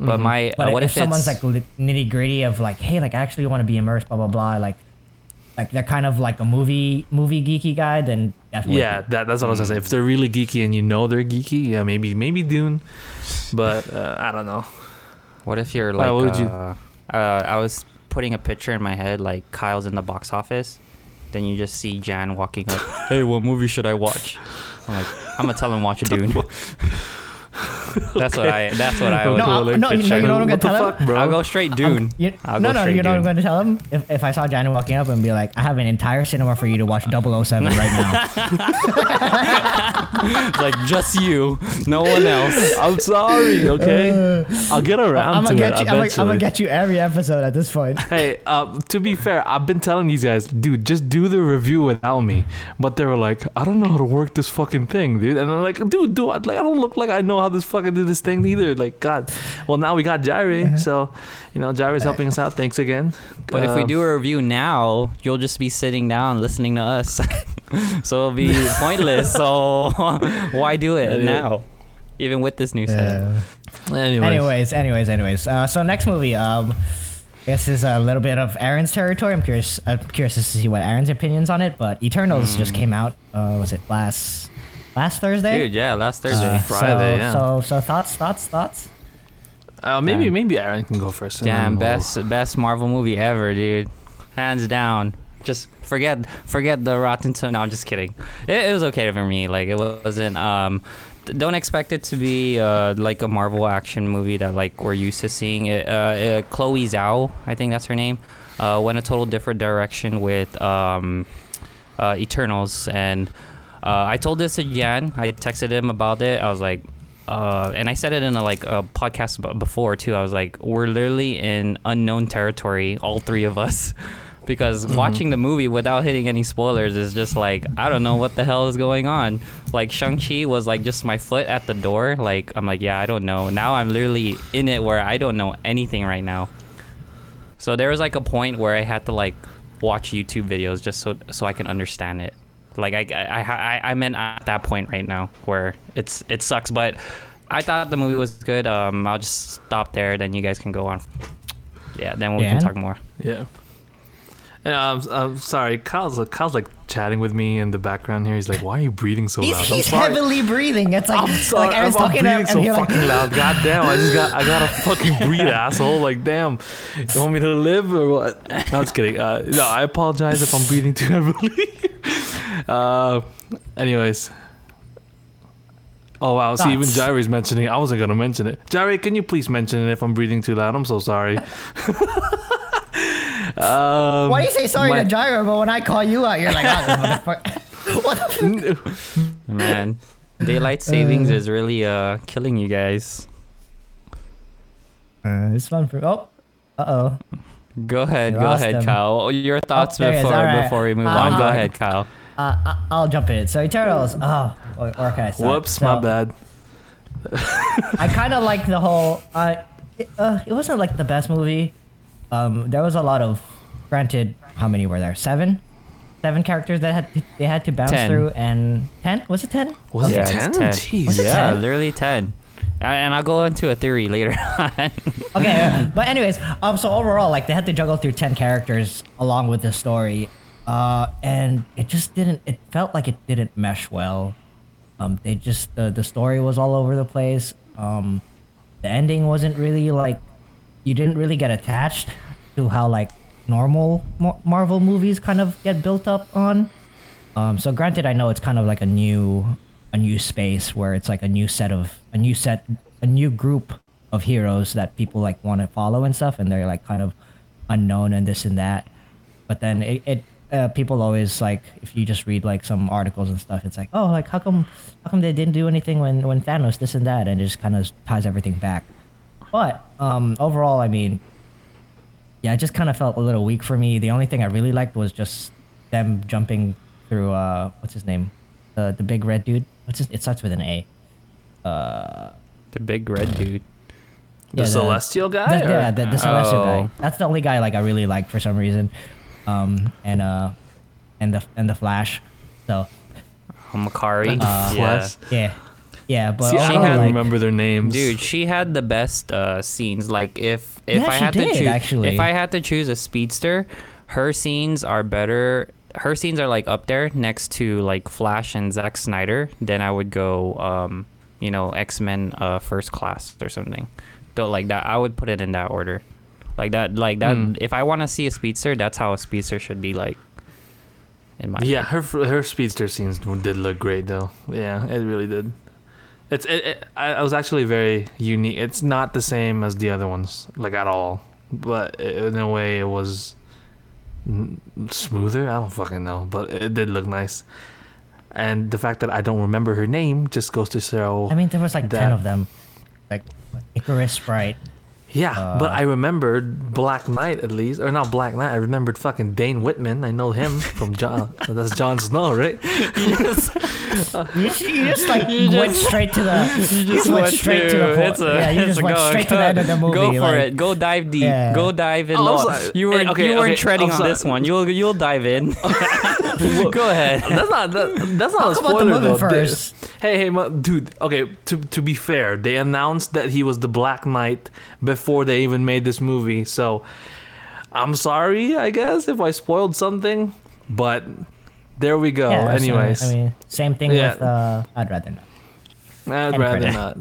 But my But uh, what if, if, someone's it's like nitty gritty of like, hey, like I actually want to be immersed, blah blah blah, like, like they're kind of like a movie movie geeky guy, then definitely. Yeah, that, that's what I was gonna say. If they're really geeky and you know they're geeky, yeah, maybe maybe Dune, but uh, I don't know. what if you're Why like would you- uh, uh, I was putting a picture in my head like Kyle's in the box office, then you just see Jan walking up. hey, what movie should I watch? I'm like, I'm gonna tell him watch Dune. that's what I. That's what I would. No, Cool, I- like, no, you know, you know what I'm gonna tell him? bro? I'll go straight Dune. You, I'll no, go no, straight you know what I'm going to tell him? If, if I saw Johnny walking up and be like, I have an entire cinema for you to watch 007 right now. like just you, no one else. I'm sorry, okay? I'll get around I'm to gonna it get you. I'm gonna, I'm gonna get you every episode at this point. Hey, uh, to be fair, I've been telling these guys, dude, just do the review without me. But they were like, I don't know how to work this fucking thing, dude. And I'm like, dude, do I, like I don't look like I know how this fucking do this thing either. Like, God. Well, now we got Jairi, so you know, Jairi's helping us out. Thanks again. But if we Um, do a review now, you'll just be sitting down listening to us. so it'll be pointless. So why do it Yeah. now? Even with this new setup. anyways, Anyways, anyways, anyways. Uh, so next movie, um, this is a little bit of Aaron's territory. I'm curious. I'm curious to see what Aaron's opinions on it. But Eternals just came out. Uh, was it last last Thursday? Dude, yeah, last Thursday. Uh, Friday, so, yeah. So so thoughts thoughts thoughts. uh, maybe Damn. maybe Aaron can go first. and Damn, then we'll- best best Marvel movie ever, dude. Hands down. Just forget forget the Rotten Tomatoes. No, I'm just kidding. It, it was okay for me. Like it wasn't. Um, don't expect it to be uh, like a Marvel action movie that like we're used to seeing. It, uh, uh, Chloe Zhao, I think that's her name, uh, went a total different direction with um, uh, Eternals, and uh, I told this to Jan. I texted him about it. I was like, uh, and I said it in a like a podcast before too. I was like, we're literally in unknown territory, all three of us, because watching the movie without hitting any spoilers is just like I don't know what the hell is going on. Like Shang Chi was like just my foot at the door. Like I'm like, yeah, I don't know. Now I'm literally in it where I don't know anything right now. So there was like a point where I had to like watch YouTube videos just so so I can understand it. Like I I I, I meant at that point right now where it's it sucks, but I thought the movie was good. Um, I'll just stop there. Then you guys can go on. Yeah, then we Dan? can talk more. Yeah. And I'm, I'm sorry, Kyle's like, Kyle's like chatting with me in the background here. He's like, "Why are you breathing so He's, loud?" I'm he's sorry. heavily breathing. It's like I'm sorry. like Aaron's I'm, I'm talking to him, breathing and so you're like, fucking loud. God damn! I just got I got to fucking breathe, asshole. Like damn. You want me to live or what? No, I'm just kidding. Uh, no, I apologize if I'm breathing too heavily. uh, anyways. Oh wow! See, even Thoughts? Jairi's mentioning. it. I wasn't gonna mention it. Jairi, can you please mention it if I'm breathing too loud? I'm so sorry. um, Why do you say sorry my- to Gyro, but when I call you out, you're like, oh, what the fuck? Man, daylight savings is really uh killing you guys. Uh, it's fun for. Oh, uh oh. Go ahead, go ahead, him. Kyle. Your thoughts there he is. before All right. before we move Uh, on. Go uh, ahead, Kyle. Uh, I- I'll jump in. So Eternals. Oh, where where can I start? Whoops, my bad. I kind of like the whole. Uh, it, uh, it wasn't like the best movie. Um, there was a lot of. Granted, how many were there? Seven, seven characters that had they had to bounce Ten. through, and ten was it ten? Was Yeah, it 10? 10. Jeez. Was it Yeah, 10? literally ten. Uh, And I'll go into a theory later on. okay, uh, but anyways, um, so overall, like they had to juggle through ten characters along with the story, uh, and it just didn't. It felt like it didn't mesh well. Um, they just the the story was all over the place. Um, the ending wasn't really like you didn't really get attached to how like normal Mar- Marvel movies kind of get built up on. Um, so granted, I know it's kind of like a new, a new space where it's like a new set of a new set, a new group of heroes that people like want to follow and stuff, and they're like kind of unknown and this and that. But then it, it uh, people always like if you just read like some articles and stuff, it's like oh like how come how come they didn't do anything when when Thanos this and that, and it just kind of ties everything back. But um, overall, I mean, yeah, it just kind of felt a little weak for me. The only thing I really liked was just them jumping through uh what's his name? The the big red dude. What's his it starts with an A. Uh, the big red dude. The Yeah, celestial guy? The, yeah, the, the celestial Oh. guy. That's the only guy like I really like for some reason. Um and uh and the and the Flash. So Makkari. Uh, yeah. Yeah. Yeah, but See, I don't like, remember their names. Dude, she had the best uh, scenes. Like if if Yeah, I she had to choose, actually. if I had to choose a speedster, her scenes are better. Her scenes are like up there next to like Flash and Zack Snyder. Then I would go, um, you know, X Men uh, First Class or something. So like that, I would put it in that order. Like that, like that. Hmm. If I want to see a speedster, that's how a speedster should be like. In my Yeah, her her speedster scenes did look great though. Yeah, it really did. It's it, it I, I was actually very unique. It's not the same as the other ones, like at all. But in a way, it was smoother. I don't fucking know, but it did look nice. And the fact that I don't remember her name just goes to show. I mean, there was like ten of them, like Ikaris, Sprite. Yeah, but Uh, I remembered Black Knight at least, or not Black Knight. I remembered fucking Dane Whitman. I know him from John. that's Jon Snow, right? You just, you just like went straight to the. You just, went straight to the point. it's a- yeah, you it's just went go- straight to the end of the movie. Go for like, it. Go dive deep. Yeah. Go dive in. Oh, I'm low. sorry. You were Hey, okay, you weren't okay, treading I'm on this one. You'll you'll dive in. go ahead. That's not that, that's not a Talk about the spoiler movie though. first. Hey, hey, mo- dude. Okay, to to be fair, they announced that he was the Black Knight before they even made this movie. So, I'm sorry, I guess, if I spoiled something. But there we go. yeah, so, Anyways, I mean, same thing Yeah. with. Uh, I'd rather not. I'd End rather credit. not.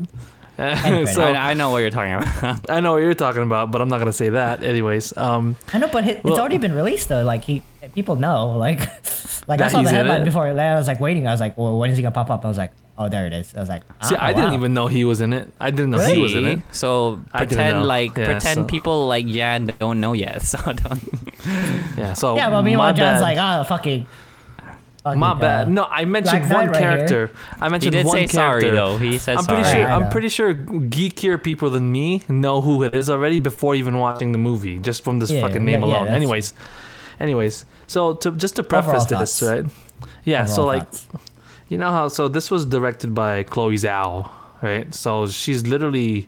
so I, I know what you're talking about. I know what you're talking about, but I'm not gonna say that. Anyways, um, I know, but it, it's Well- already been released though. Like he, people know. Like, like I saw the in headline it? before. I was like waiting. I was like, well, when is he gonna pop up? I was like, oh, there it is. I was like, see, ah, I didn't wow. even know he was in it. I didn't know he was in it. So I pretend like Yeah, pretend so- people like Jan don't know yet. So don't. Yeah. So Yeah, but meanwhile, John's bad. like, ah, fucking. fucking, My uh, bad. No, I mentioned Black Knight one right here. character. I He mentioned did one say sorry character. though. He said I'm sorry. pretty sure. I I'm pretty sure geekier people than me know who it is already before even watching the movie, just from this Yeah, fucking name yeah, yeah, alone. that's- anyways, anyways. So to just to preface Overall to this, thoughts. right? Yeah. so like, thoughts. you know how? So this was directed by Chloe Zhao, right? So she's literally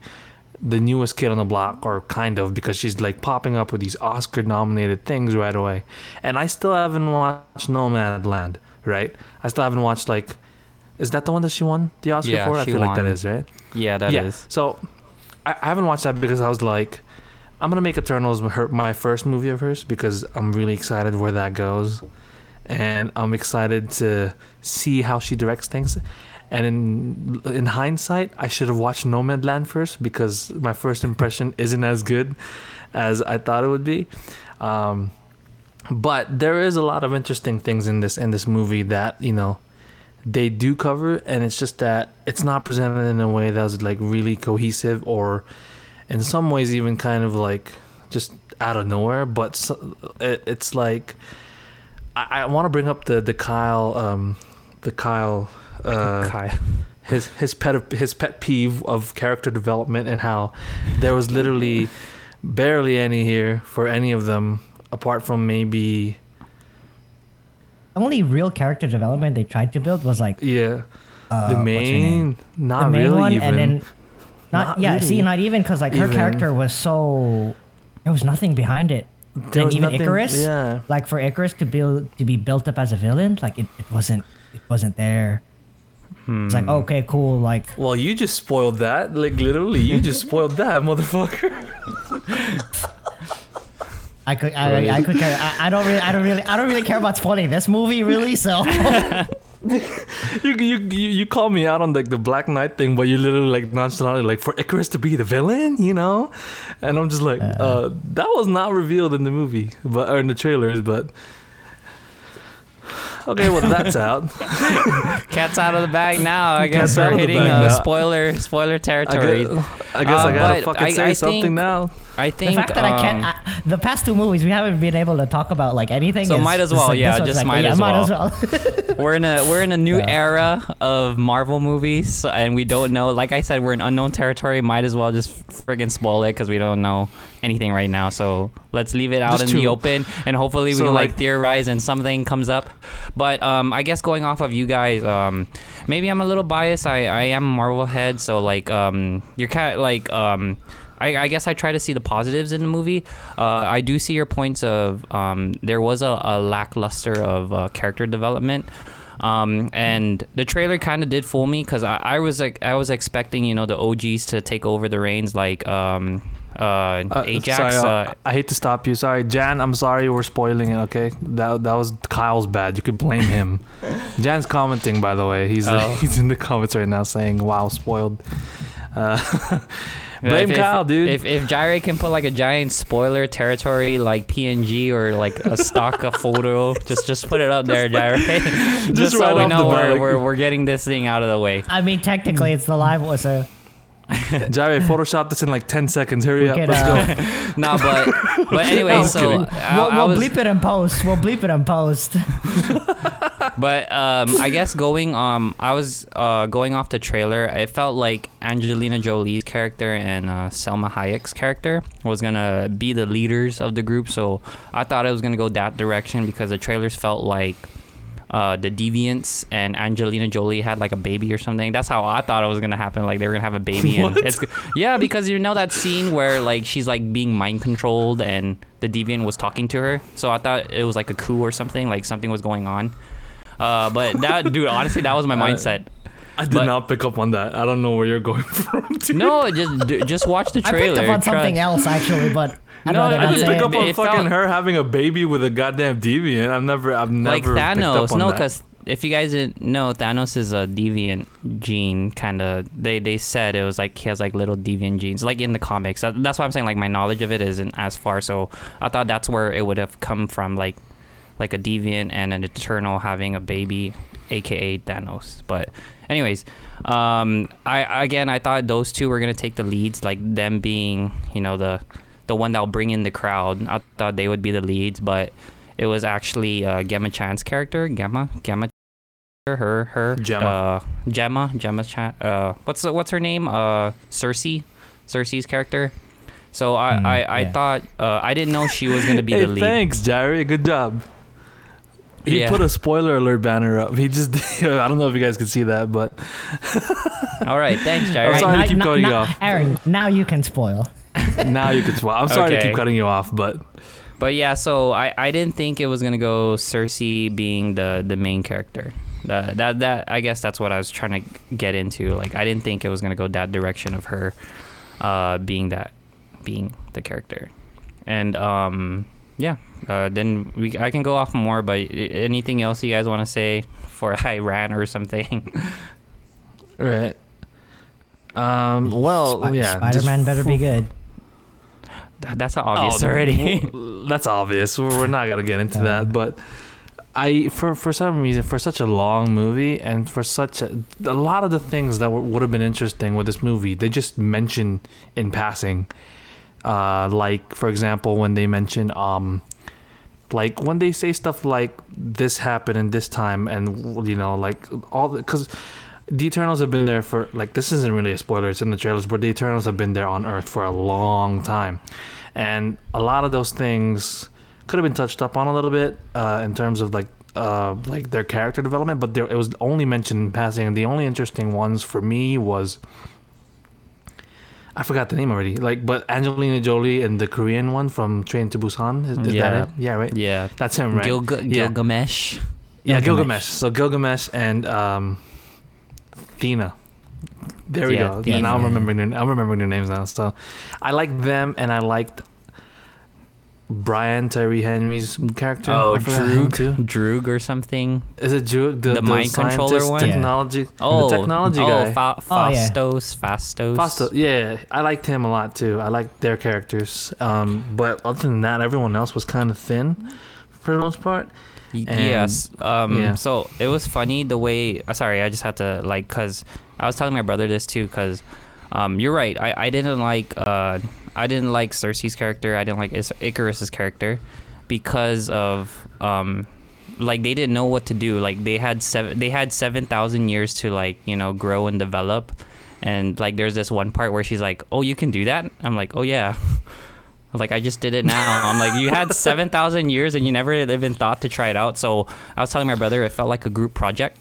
the newest kid on the block, or kind of, because she's like popping up with these Oscar-nominated things right away. And I still haven't watched Nomadland, right? I still haven't watched like, is that the one that she won the Oscar Yeah, for? I she feel like that is right. Yeah, that is. yeah. So I, I haven't watched that because I was like, I'm gonna make Eternals her my first movie of hers because I'm really excited where that goes, and I'm excited to see how she directs things. And in in hindsight, I should have watched Nomadland first because my first impression isn't as good as I thought it would be. Um, but there is a lot of interesting things in this in this movie that you know they do cover and it's just that it's not presented in a way that's like really cohesive or in some ways even kind of like just out of nowhere but so, it, it's like i, I want to bring up the the kyle um the kyle uh Kai. his his pet his pet peeve of character development and how there was literally barely any here for any of them apart from maybe The only real character development they tried to build was like yeah. Uh, the main? not the main really one, even. and then not, Not yeah. See, not even because like her even. character was so there was nothing behind it. There and was even nothing- Ikaris, yeah. like for Ikaris to build to be built up as a villain, like it, it wasn't it wasn't there. It's like hmm. okay, cool, like Well, you just spoiled that. Like literally, you just spoiled that, motherfucker. I could I, I could care. I, I don't really I don't really I don't really care about spoiling this movie really. So You, you you you call me out on like the Black Knight thing, but you literally like nonchalantly like for Ikaris to be the villain, you know? And I'm just like, uh, that was not revealed in the movie, but or in the trailers, but. Okay, well that's out. Cat's out of the bag now. I guess out we're of the hitting bag uh, now. spoiler spoiler I territory. guess, I, guess I Uh, gotta but fucking I- say I something think- now. I think the fact that I um, can't I, the past two movies we haven't been able to talk about like anything. So is- might as well, like, yeah, this one's just like, might yeah, as might well. as well. we're in a we're in a new Yeah. era of Marvel movies, and we don't know. Like I said, we're in unknown territory. Might as well just friggin' spoil it because we don't know anything right now. So let's leave it out Just in the open, and hopefully we So, can like like- theorize and something comes up. But um, I guess going off of you guys, um, maybe I'm a little biased. I I am Marvel head, so like um, you're kind of like um. I, I guess I try to see the positives in the movie. Uh, I do see your points of um, there was a, a lackluster of uh, character development. Um, and the trailer kind of did fool me because I, I was like I was expecting you know the OGs to take over the reins like um, uh, Uh, Ajak. sorry, uh, uh, I hate to stop you. Sorry, Jan. I'm sorry we're spoiling it. Okay, that that was Kyle's bad. You could blame him. Jan's commenting, by the way. He's Oh. he's in the comments right now saying, "Wow, spoiled." Uh, blame if, Kyle, if, dude. If if Gyre can put like a giant spoiler territory like PNG or like a stock of photo, just just put it up there, Gyre. just Just so right we know we're, we're we're getting this thing out of the way. I mean, technically, it's the live was Jared, Photoshop this in like 10 seconds. Hurry We up. could, Let's uh, go. no, but but anyway, I'm so. We'll I we'll was, bleep it in post. We'll bleep it in post. but um, I guess going um, I was uh going off the trailer. It felt like Angelina Jolie's character and uh, Salma Hayek's character was gonna be the leaders of the group. So I thought it was gonna go that direction because the trailers felt like. Uh, the Deviants and Angelina Jolie had like a baby or something. That's how I thought it was gonna happen. Like they were gonna have a baby, and What? it's yeah, because you know that scene where like she's like being mind controlled and the Deviant was talking to her. So I thought it was like a coup or something, like something was going on. Uh, but that dude, honestly, that was my Uh, mindset. I did but- not pick up on that. I don't know where you're going from. Dude. No, just just watch the trailer. I picked up on something trust- else actually, but I'd No, rather I I just pick up on It fucking felt- her having a baby with a goddamn deviant. I've never, I've never like picked up Thanos. on No, because if you guys didn't know, Thanos is a deviant gene. Kind of, they they said it was like he has like little deviant genes, like in the comics. That, that's why I'm saying like my knowledge of it isn't as far. So I thought that's where it would have come from, like like a deviant and an eternal having a baby, aka Thanos. But anyways, um, I again I thought those two were gonna take the leads, like them being you know the the one that'll bring in the crowd. I thought they would be the leads, but it was actually uh, Gemma Chan's character, Gemma, Gemma, her, her, Gemma. uh, Gemma, Gemma Chan. Uh, what's the, what's her name? Uh, Sersi, Sersi's character. So I, Mm, I, I yeah. thought uh, I didn't know she was gonna be hey, the lead. thanks, Jerry. Good job. He Yeah. put a spoiler alert banner up. He just, I don't know if you guys can see that, but All right, thanks, I'm Jared. sorry to now- keep now- cutting you off. Aaron, now you can spoil. now you can spoil. I'm sorry to keep cutting you off, but But yeah, so I, I didn't think it was gonna go Sersi being the the main character. That that that I guess that's what I was trying to get into. Like I didn't think it was gonna go that direction of her, uh, being that, being the character, and um yeah. Uh, then we I can go off more, but anything else you guys want to say for Iran or something? right. Um. Well, Spi- yeah. Spider-Man just better be good. That- that's obvious Oh, already. That's obvious. We're we're not gonna get into that, but I for for some reason for such a long movie and for such a, a lot of the things that were, would have been interesting with this movie they just mention in passing. Uh, like for example, when they mention um, like when they say stuff like this happened in this time and you know like all because the Eternals have been there for like this isn't really a spoiler it's in the trailers but the Eternals have been there on Earth for a long time. And a lot of those things could have been touched up on a little bit uh, in terms of like uh, like their character development but there, it was only mentioned in passing and the only interesting ones for me was I forgot the name already. Like, but Angelina Jolie and the Korean one from Train to Busan. Is, is Yeah. that it? Yeah, right. yeah, That's him, right? Yeah. Gilgamesh. Yeah, Gilgamesh. So Gilgamesh and um, Thena. There we Yeah, go. Thena. Now I'm remembering. Their, I'm remembering their names now. So, I like them, and I liked Brian Tyree Henry's character. Oh, I forgot him Druig, too. Druig or something. Is it Druig? The, The mind controller scientist, one? Yeah. Technology. Oh, the technology oh, guy. Fa- Oh, yeah. Phastos, Phastos. Fasto, yeah, I liked him a lot too. I liked their characters. Um, but other than that, everyone else was kind of thin for the most part. And- yes. Um. yeah. So it was funny the way. Uh, sorry, I just had to like, cause I was telling my brother this too, cause, um, you're right. I I didn't like uh I didn't like Sersi's character. I didn't like Ikaris's character, because of um. Like they didn't know what to do. Like they had seven. They had seven thousand years to like you know grow and develop, and like there's this one part where she's like, "Oh, you can do that." I'm like, "Oh yeah." Like I just did it now. I'm like, you had seven thousand years and you never even thought to try it out. So I was telling my brother it felt like a group project.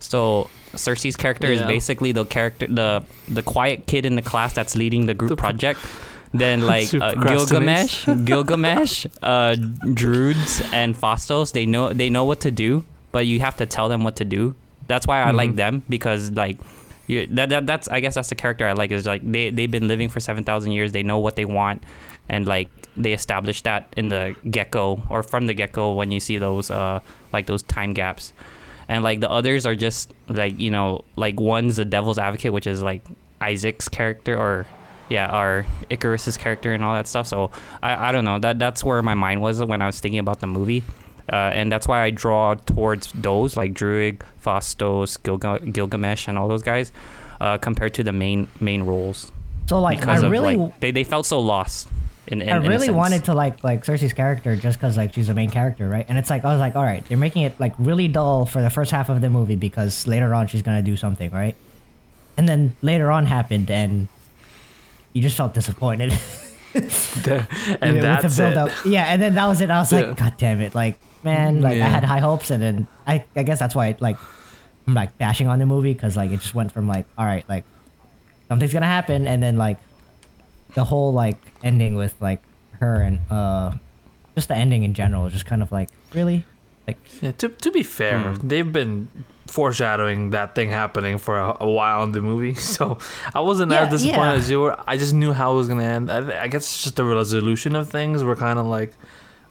So Sersi's character is basically the character, the the quiet kid in the class that's leading the group project. Then like uh. Gilgamesh, Gilgamesh, uh, Druids, and Phastos, they know they know what to do. but you have to tell them what to do. That's why I like Mhm. them because like you, that, that that's I guess that's the character I like is like they they've been living for 7,000 years. They know what they want and like they established that in the get-go or from the get-go when you see those uh like those time gaps. And like the others are just like, you know, like one's the devil's advocate which is like Isaac's character or yeah, our Ikaris's character and all that stuff. So I, I don't know. That that's where my mind was when I was thinking about the movie. Uh, and that's why I draw towards those like Druig, Phastos, Gilga- Gilgamesh, and all those guys, uh, compared to the main main roles. So like, Because I of really, like they, they felt so lost. In, in I really wanted to like like Sersi's character just because like she's the main character, right? And it's like I was like, all right, they're making it like really dull for the first half of the movie because later on she's gonna do something, right? And then later on happened, and you just felt disappointed. There- Yeah, and that's the it. build-up. Yeah, and then that was it. I was Yeah. like, God damn it! Like, man, like I had high hopes, and then I, I guess that's why like I'm like bashing on the movie because like it just went from like, all right, like something's gonna happen, and then like the whole like ending with like her and uh just the ending in general just kind of like really like Yeah, to, to be fair, Hmm. they've been foreshadowing that thing happening for a, a while in the movie, so I wasn't Yeah, as disappointed yeah. as you were. I just knew how it was gonna end. I, I guess it's just the resolution of things. We're kind of like,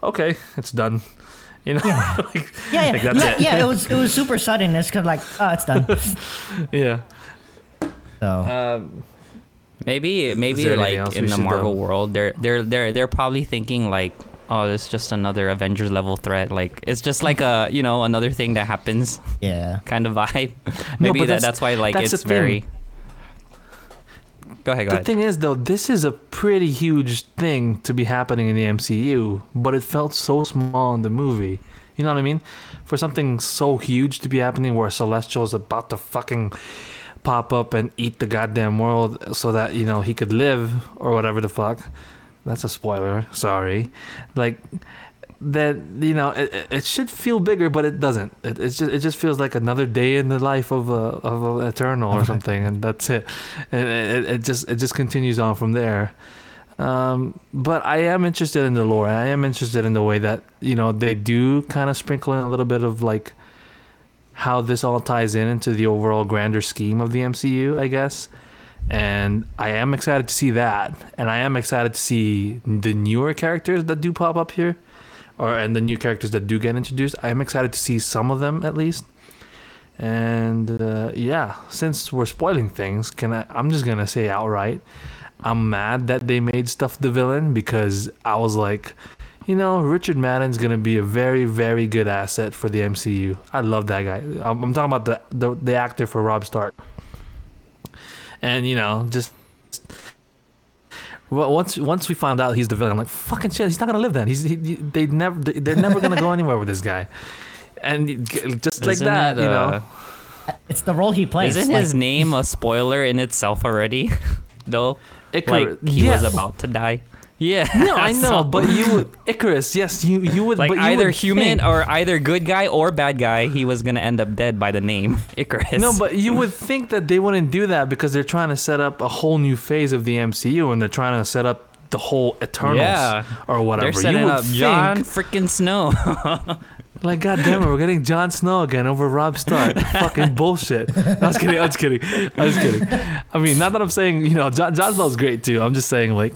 okay, it's done. You know, Yeah. like, yeah yeah like, that's yeah, it. yeah, it was it was super sudden. It's kind of like oh it's done. yeah. So Um, Maybe maybe like in the Marvel world, they're they're they're they're probably thinking like, oh, it's just another Avengers level threat. Like it's just like a you know another thing that happens yeah. kind of vibe. Maybe but that that's- that's why like that's it's very. Go ahead, go the ahead. thing is, though, this is a pretty huge thing to be happening in the MCU, but it felt so small in the movie. You know what I mean? For something so huge to be happening where Celestial's about to fucking pop up and eat the goddamn world so that, you know, he could live or whatever the fuck. That's a spoiler. Sorry. Like, that you know it, it- it should feel bigger but it doesn't. It, it's just it just feels like another day in the life of a of a eternal or something and that's it. And it, it just it just continues on from there. Um but i am interested in the lore. I am interested in the way that you know they do kind of sprinkle in a little bit of like how this all ties in into the overall grander scheme of the mcu i guess and i am excited to see that and i am excited to see the newer characters that do pop up here or and the new characters that do get introduced. I'm excited to see some of them at least. And uh, yeah, since we're spoiling things, can I? I'm just gonna say outright, I'm mad that they made Stuff the villain because I was like, you know, Richard Madden's gonna be a very, very good asset for the MCU. I love that guy. I'm, I'm talking about the, the the actor for Rob Stark. And you know, just well, once once we found out he's the villain, I'm like, fucking shit, he's not gonna live then. He's he, he- they never they're never gonna go anywhere with this guy. And just like Isn't that, it, you uh, know. It's the role he plays. Isn't like- his name a spoiler in itself already? Though, Ikaris, like he yes. was about to die. Yeah. No, I know, but you would Ikaris. Yes, you you would like either would human think- or either good guy or bad guy, he was gonna end up dead by the name Ikaris. No, but you would think that they wouldn't do that because they're trying to set up a whole new phase of the MCU and they're trying to set up the whole Eternals Yeah. or whatever. they're setting you would up think, Jon freaking Snow. like, God damn it, we're getting Jon Snow again over Rob Stark. Fucking bullshit. I was kidding. I was kidding. I was kidding. I mean, not that I'm saying you know Jon Snow's great too. I'm just saying like,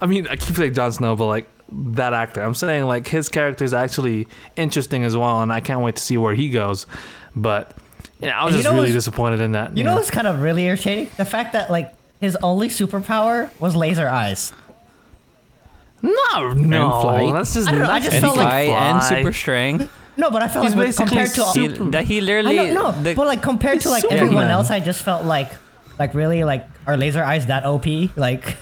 I mean, I keep saying Jon Snow, but like that actor. I'm saying like his character is actually interesting as well, and I can't wait to see where he goes. But yeah, I was You just know really disappointed in that. You know what's kind of really irritating? The fact that like his only superpower was laser eyes. No, no, flight. that's just I don't know, I just and felt like fly and fly. super strength. No, but I felt He's like basically compared to He, Super- that he literally don't know, the- but like compared to He's like everyone else, I just felt like like really like are laser eyes that OP? Like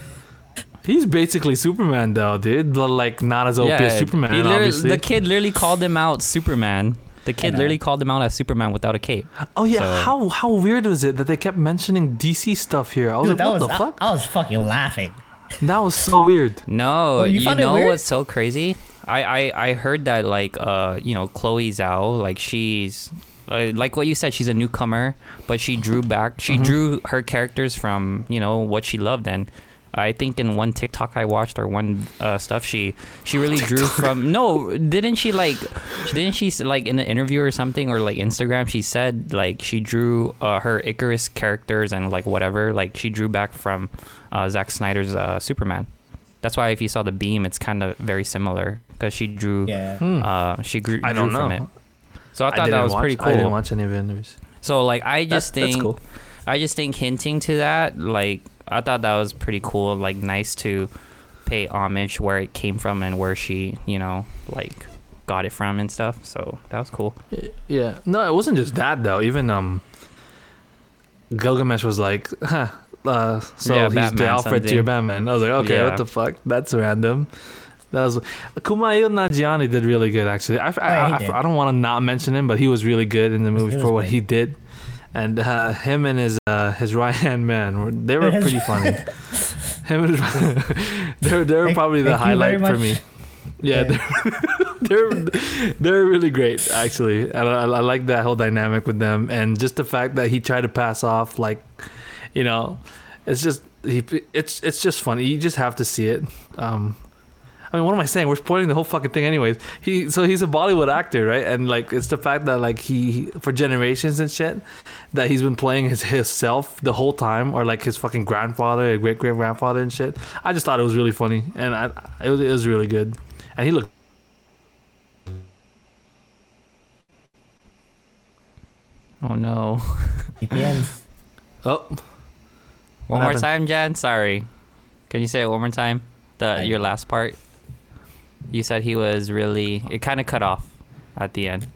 He's basically Superman, though, dude. But like not as OP as Superman, he literally- obviously. The kid literally called him out Superman. The kid literally called him out as Superman without a cape. oh yeah, so- how how weird was it that they kept mentioning DC stuff here? I was dude, like, what was the I, fuck? I was fucking laughing. That was so weird. No, Oh, you you, know weird? what's so crazy? I, I I heard that like uh you know Chloe Zhao like she's uh, like what you said she's a newcomer but she drew back she Mm-hmm. drew her characters from you know what she loved and I think in one TikTok I watched or one uh, stuff she she really drew from. No, didn't she like? Didn't she like in an interview or something or like Instagram? She said like she drew uh, her Ikaris characters and like whatever like she drew back from uh, Zack Snyder's uh, Superman. That's why if you saw the beam, it's kind of very similar because she drew. Yeah. Hmm. Uh, she grew, I don't from know. it. So I I thought that was watch, pretty cool. I didn't watch any of the interviews. So like I just that's think cool. I just think hinting to that like I thought that was pretty cool like nice to pay homage where it came from and where she you know like got it from and stuff so that was cool Yeah. No, it wasn't just that though. Even um, Gilgamesh was like, huh, uh, so Yeah, he's the Batman Alfred to your Batman. I was like, okay, Yeah. what the fuck? That's random. That was Kumail Nanjiani did really good actually. I, I, Oh, he I. I don't want to not mention him, but he was really good in the movie for what great. he did. And uh, him and his uh, his right hand man, were, they were pretty funny. him and his, they were, they're Thank- probably the highlight for me. Yeah, Yeah. they're they're they're really great actually and I, I like that whole dynamic with them and just the fact that he tried to pass off like you know it's just he it's it's just funny you just have to see it um I mean, what am I saying? We're spoiling the whole fucking thing, anyways. He so he's a Bollywood actor, right? And like, it's the fact that like he for generations and shit that he's been playing his himself the whole time, or like his fucking grandfather, great great grandfather and shit. I just thought it was really funny, and I it was, it was really good, and he looked oh no VPNs. oh one more happened? time Jan sorry can you say it one more time the your last part you said he was really it kind of cut off at the end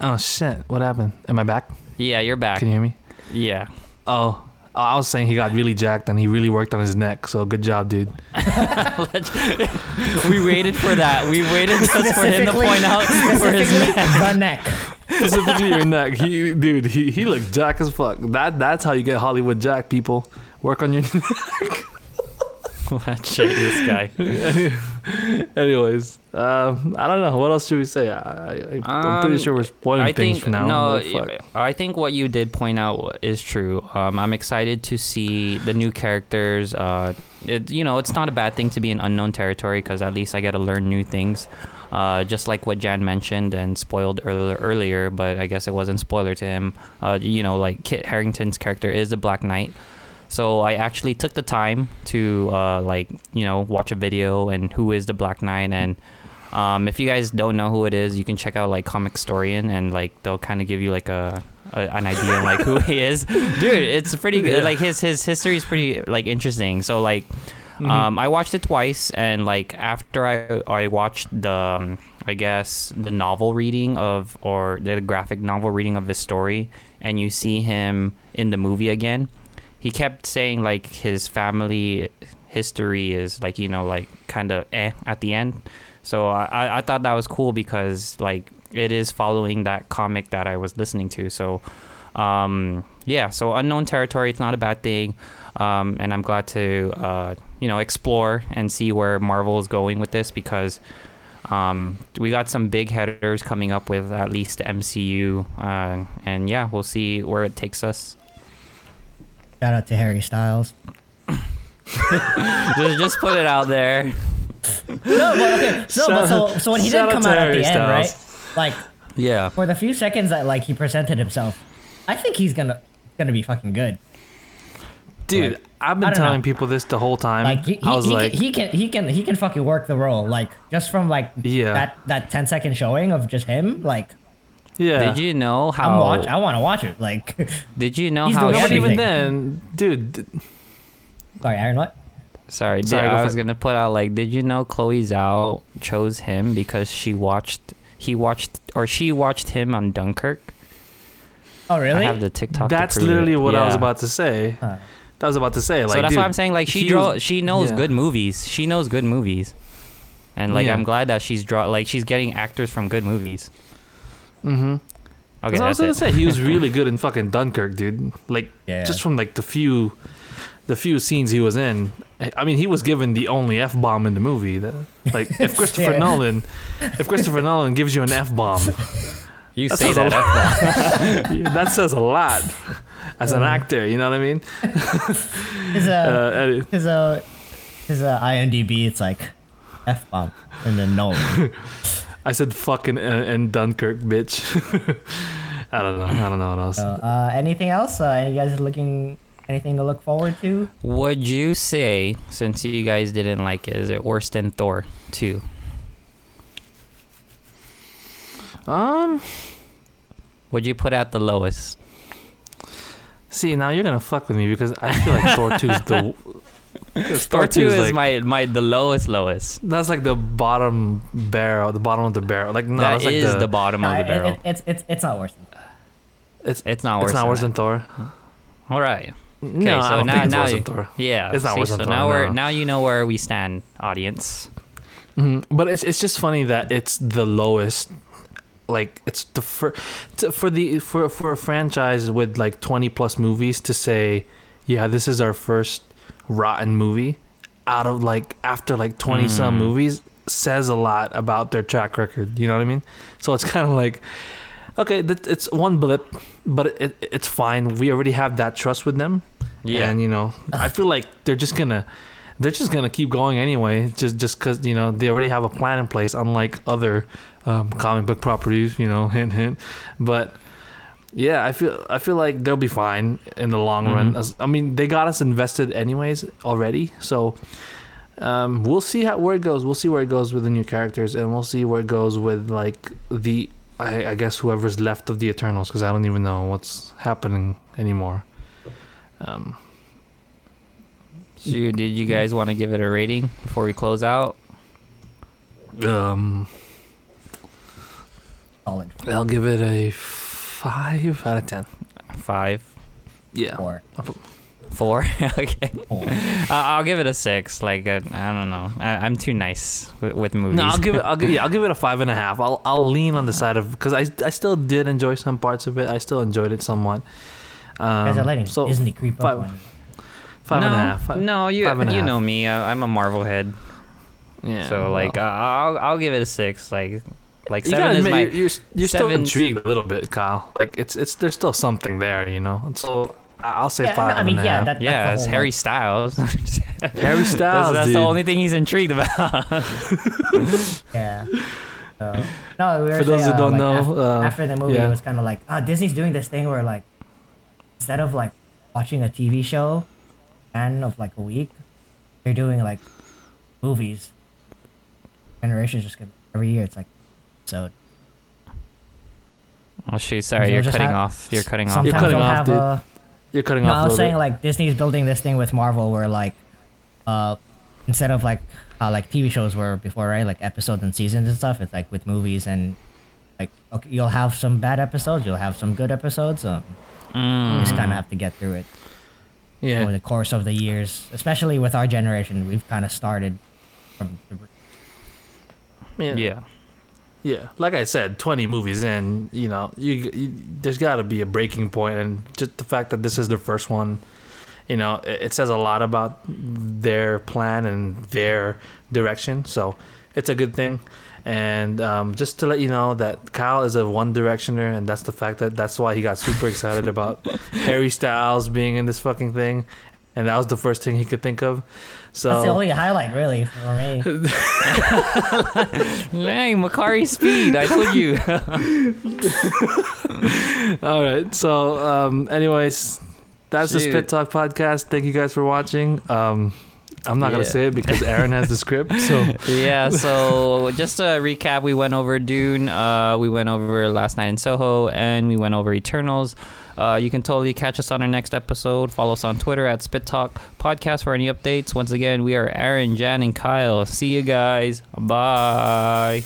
oh shit! What happened? Am I back? yeah you're back Can you hear me? yeah Oh, oh, I was saying he got really jacked and he really worked on his neck. So good job, dude. we waited for that we waited just for him to point out for his specifically the neck. Specifically your neck. He, dude, he, he looked jack as fuck. That that's how you get Hollywood jack, people. Work on your. Shit, this guy Anyways, um, I don't know. What else should we say? I, I, I'm pretty Um, sure we're spoiling I things think for now. no. I think what you did point out is true. Um, I'm excited to see the new characters. Uh, it, you know, it's not a bad thing to be in unknown territory because at least I get to learn new things. Uh, just like what Jan mentioned and spoiled earlier, earlier, but I guess it wasn't spoiler to him. Uh, you know, like Kit Harington's character is the Black Knight. So I actually took the time to uh, like you know watch a video and who is the Black Knight and um, if you guys don't know who it is, you can check out like Comicstorian and like they'll kind of give you like a, a an idea like who he is. Dude, it's pretty good. Yeah. Like his his history is pretty like interesting. So like Mm-hmm. um, I watched it twice and like after I I watched the um, I guess the novel reading of or the graphic novel reading of his story and you see him in the movie again he kept saying like his family history is like you know like kind of eh at the end. So I, I thought that was cool because like it is following that comic that i was listening to. So um yeah so unknown territory it's not a bad thing. Um and i'm glad to uh you know explore and see where marvel is going with this because um, we got some big headers coming up with at least MCU, uh, and yeah, we'll see where it takes us. Shout out to Harry Styles. just, just put it out there. No, but okay. No, Shout but so so when he did out come to out at Harry the end, right? Like Yeah. for the few seconds that like he presented himself, I think he's gonna gonna be fucking good. Dude, like, I've been telling know. people this the whole time. Like he, he, I was he, like, can, he can he can he can fucking work the role. Like just from like Yeah. that that 10 second showing of just him. Like yeah. Did you know I'm how? watch I want to watch it. Like Did you know He's how? doing No, even then, dude, sorry, Aaron. What? Sorry, did- Sorry, I was gonna put out like, did you know Chloe Zhao chose him because she watched, he watched, or she watched him on Dunkirk? Oh really? I have the TikTok. that's literally it. what I was about to say. Huh. That was about to say. Like, so that's dude, why I'm saying like she he draw, she knows yeah. good movies. She knows good movies, and like Yeah. I'm glad that she's draw like she's getting actors from good movies. Mm-hmm. Okay, I was gonna it. say he was really good in fucking Dunkirk, dude. Like, Yeah. just from like the few, the few scenes he was in. I mean, he was given the only f bomb in the movie. That, like, if Christopher Yeah. Nolan, if Christopher Nolan gives you an f bomb, You That say says a that. that says a lot. as an actor. You know what I mean? His uh, Uh, any- his uh, his uh, IMDb, it's like f bomb and then no. I said fucking uh, and Dunkirk, bitch. I don't know. I don't know what else. So, uh, anything else? Uh, you guys looking anything to look forward to? Would you say, since you guys didn't like it, is it worse than Thor 2? Um, Would you put at the lowest? see now you're gonna fuck with me because I feel like Thor two is the because Thor 2 is like, my, my the lowest lowest. that's like the bottom barrel, the bottom of the barrel. Like no, that that's like the, the, bottom No, of the barrel. it- it's it's it's not worse. Than that. it's it's not worse. it's not than worse that. than Thor. All right. No, I so don't now- think it's now worse you- than Thor. Yeah. It's not see, worse than so Thor, now we're no. now you know where we stand, audience. Mhm. But it's it's just funny that it's the lowest. Like it's the fir- to, for the for for a franchise with like twenty plus movies to say, yeah, this is our first rotten movie out of like after like twenty some Mm. movies says a lot about their track record. You know what I mean? So it's kind of like, okay, that it's one blip, but it, it it's fine. We already have that trust with them. Yeah. And you know, I feel like they're just gonna they're just gonna keep going anyway, just just because you know they already have a plan in place, unlike other um, comic book properties. You know, hint hint. But yeah, I feel I feel like they'll be fine in the long run. Mhm. As- I mean, they got us invested anyways already, so um, we'll see how where it goes. We'll see where it goes with the new characters, and we'll see where it goes with like the I, I guess whoever's left of the Eternals, because I don't even know what's happening anymore. Um, So did you guys want to give it a rating before we close out? um, I'll give it a five out of ten. Five, Yeah. four. four. okay. Four. Uh, I'll give it a six. Like uh, I don't know. I, I'm too nice with, with movies. No, I'll give it. I'll give. Yeah, I'll give it a five and a half. I'll I'll lean on the side of because I I still did enjoy some parts of it. I still enjoyed it somewhat. Um, Guys are letting so Disney creep five- up on five no, and a half. Five- no, you five and you half. know me. Uh, I'm a Marvel head. Yeah. so like uh, well, I'll I'll give it a six. Like like you seven gotta is admit, my you're you're, you're still intrigued a little bit, Kyle. Like it's it's there's still something there, you know. And so I- I'll say Yeah, five I mean, and yeah, that, yeah. that's It's Harry Styles. Harry Styles, that's that's the only thing he's intrigued about. Yeah. So, no, we were For those saying, who don't like, know, after, uh, after the movie, yeah. it was kind of like, oh, Disney's doing this thing where like instead of like watching a TV show and of like a week, they're doing like movies. Generations just get every year. It's like so. oh shoot! Sorry, You'll you're cutting have- off. You're cutting off. Sometimes cutting off, dude. a. You're cutting No, off. I a was saying bit. like Disney's building this thing with Marvel where like, uh, instead of like how like TV shows were before, right? Like episodes and seasons and stuff. It's like with movies and like okay, you'll have some bad episodes, you'll have some good episodes. Um, you Mm. just kind of have to get through it yeah. over the course of the years. Especially with our generation, we've kind of started from. The, yeah. yeah. Yeah, like I said, twenty movies in, you know, you, you there's got to be a breaking point, and just the fact that this is the first one, you know, it, it says a lot about their plan and their direction. So it's a good thing. And um, just to let you know that Kyle is a one directioner, and that's the fact that that's why he got super excited about Harry Styles being in this fucking thing, and that was the first thing he could think of. So that's the only highlight, really, for me. Dang, Makkari Speed. I told you. All right. So, um, anyways, that's the Shoot. Spit Talk podcast. Thank you guys for watching. Um, I'm not gonna say it because Aaron has the script. So, yeah, so just to recap, we went over Dune, uh, we went over Last Night in Soho, and we went over Eternals. Uh, you can totally catch us on our next episode. Follow us on Twitter at Spit Talk Podcast for any updates. Once again, we are Aaron, Jan, and Kyle. See you guys. Bye.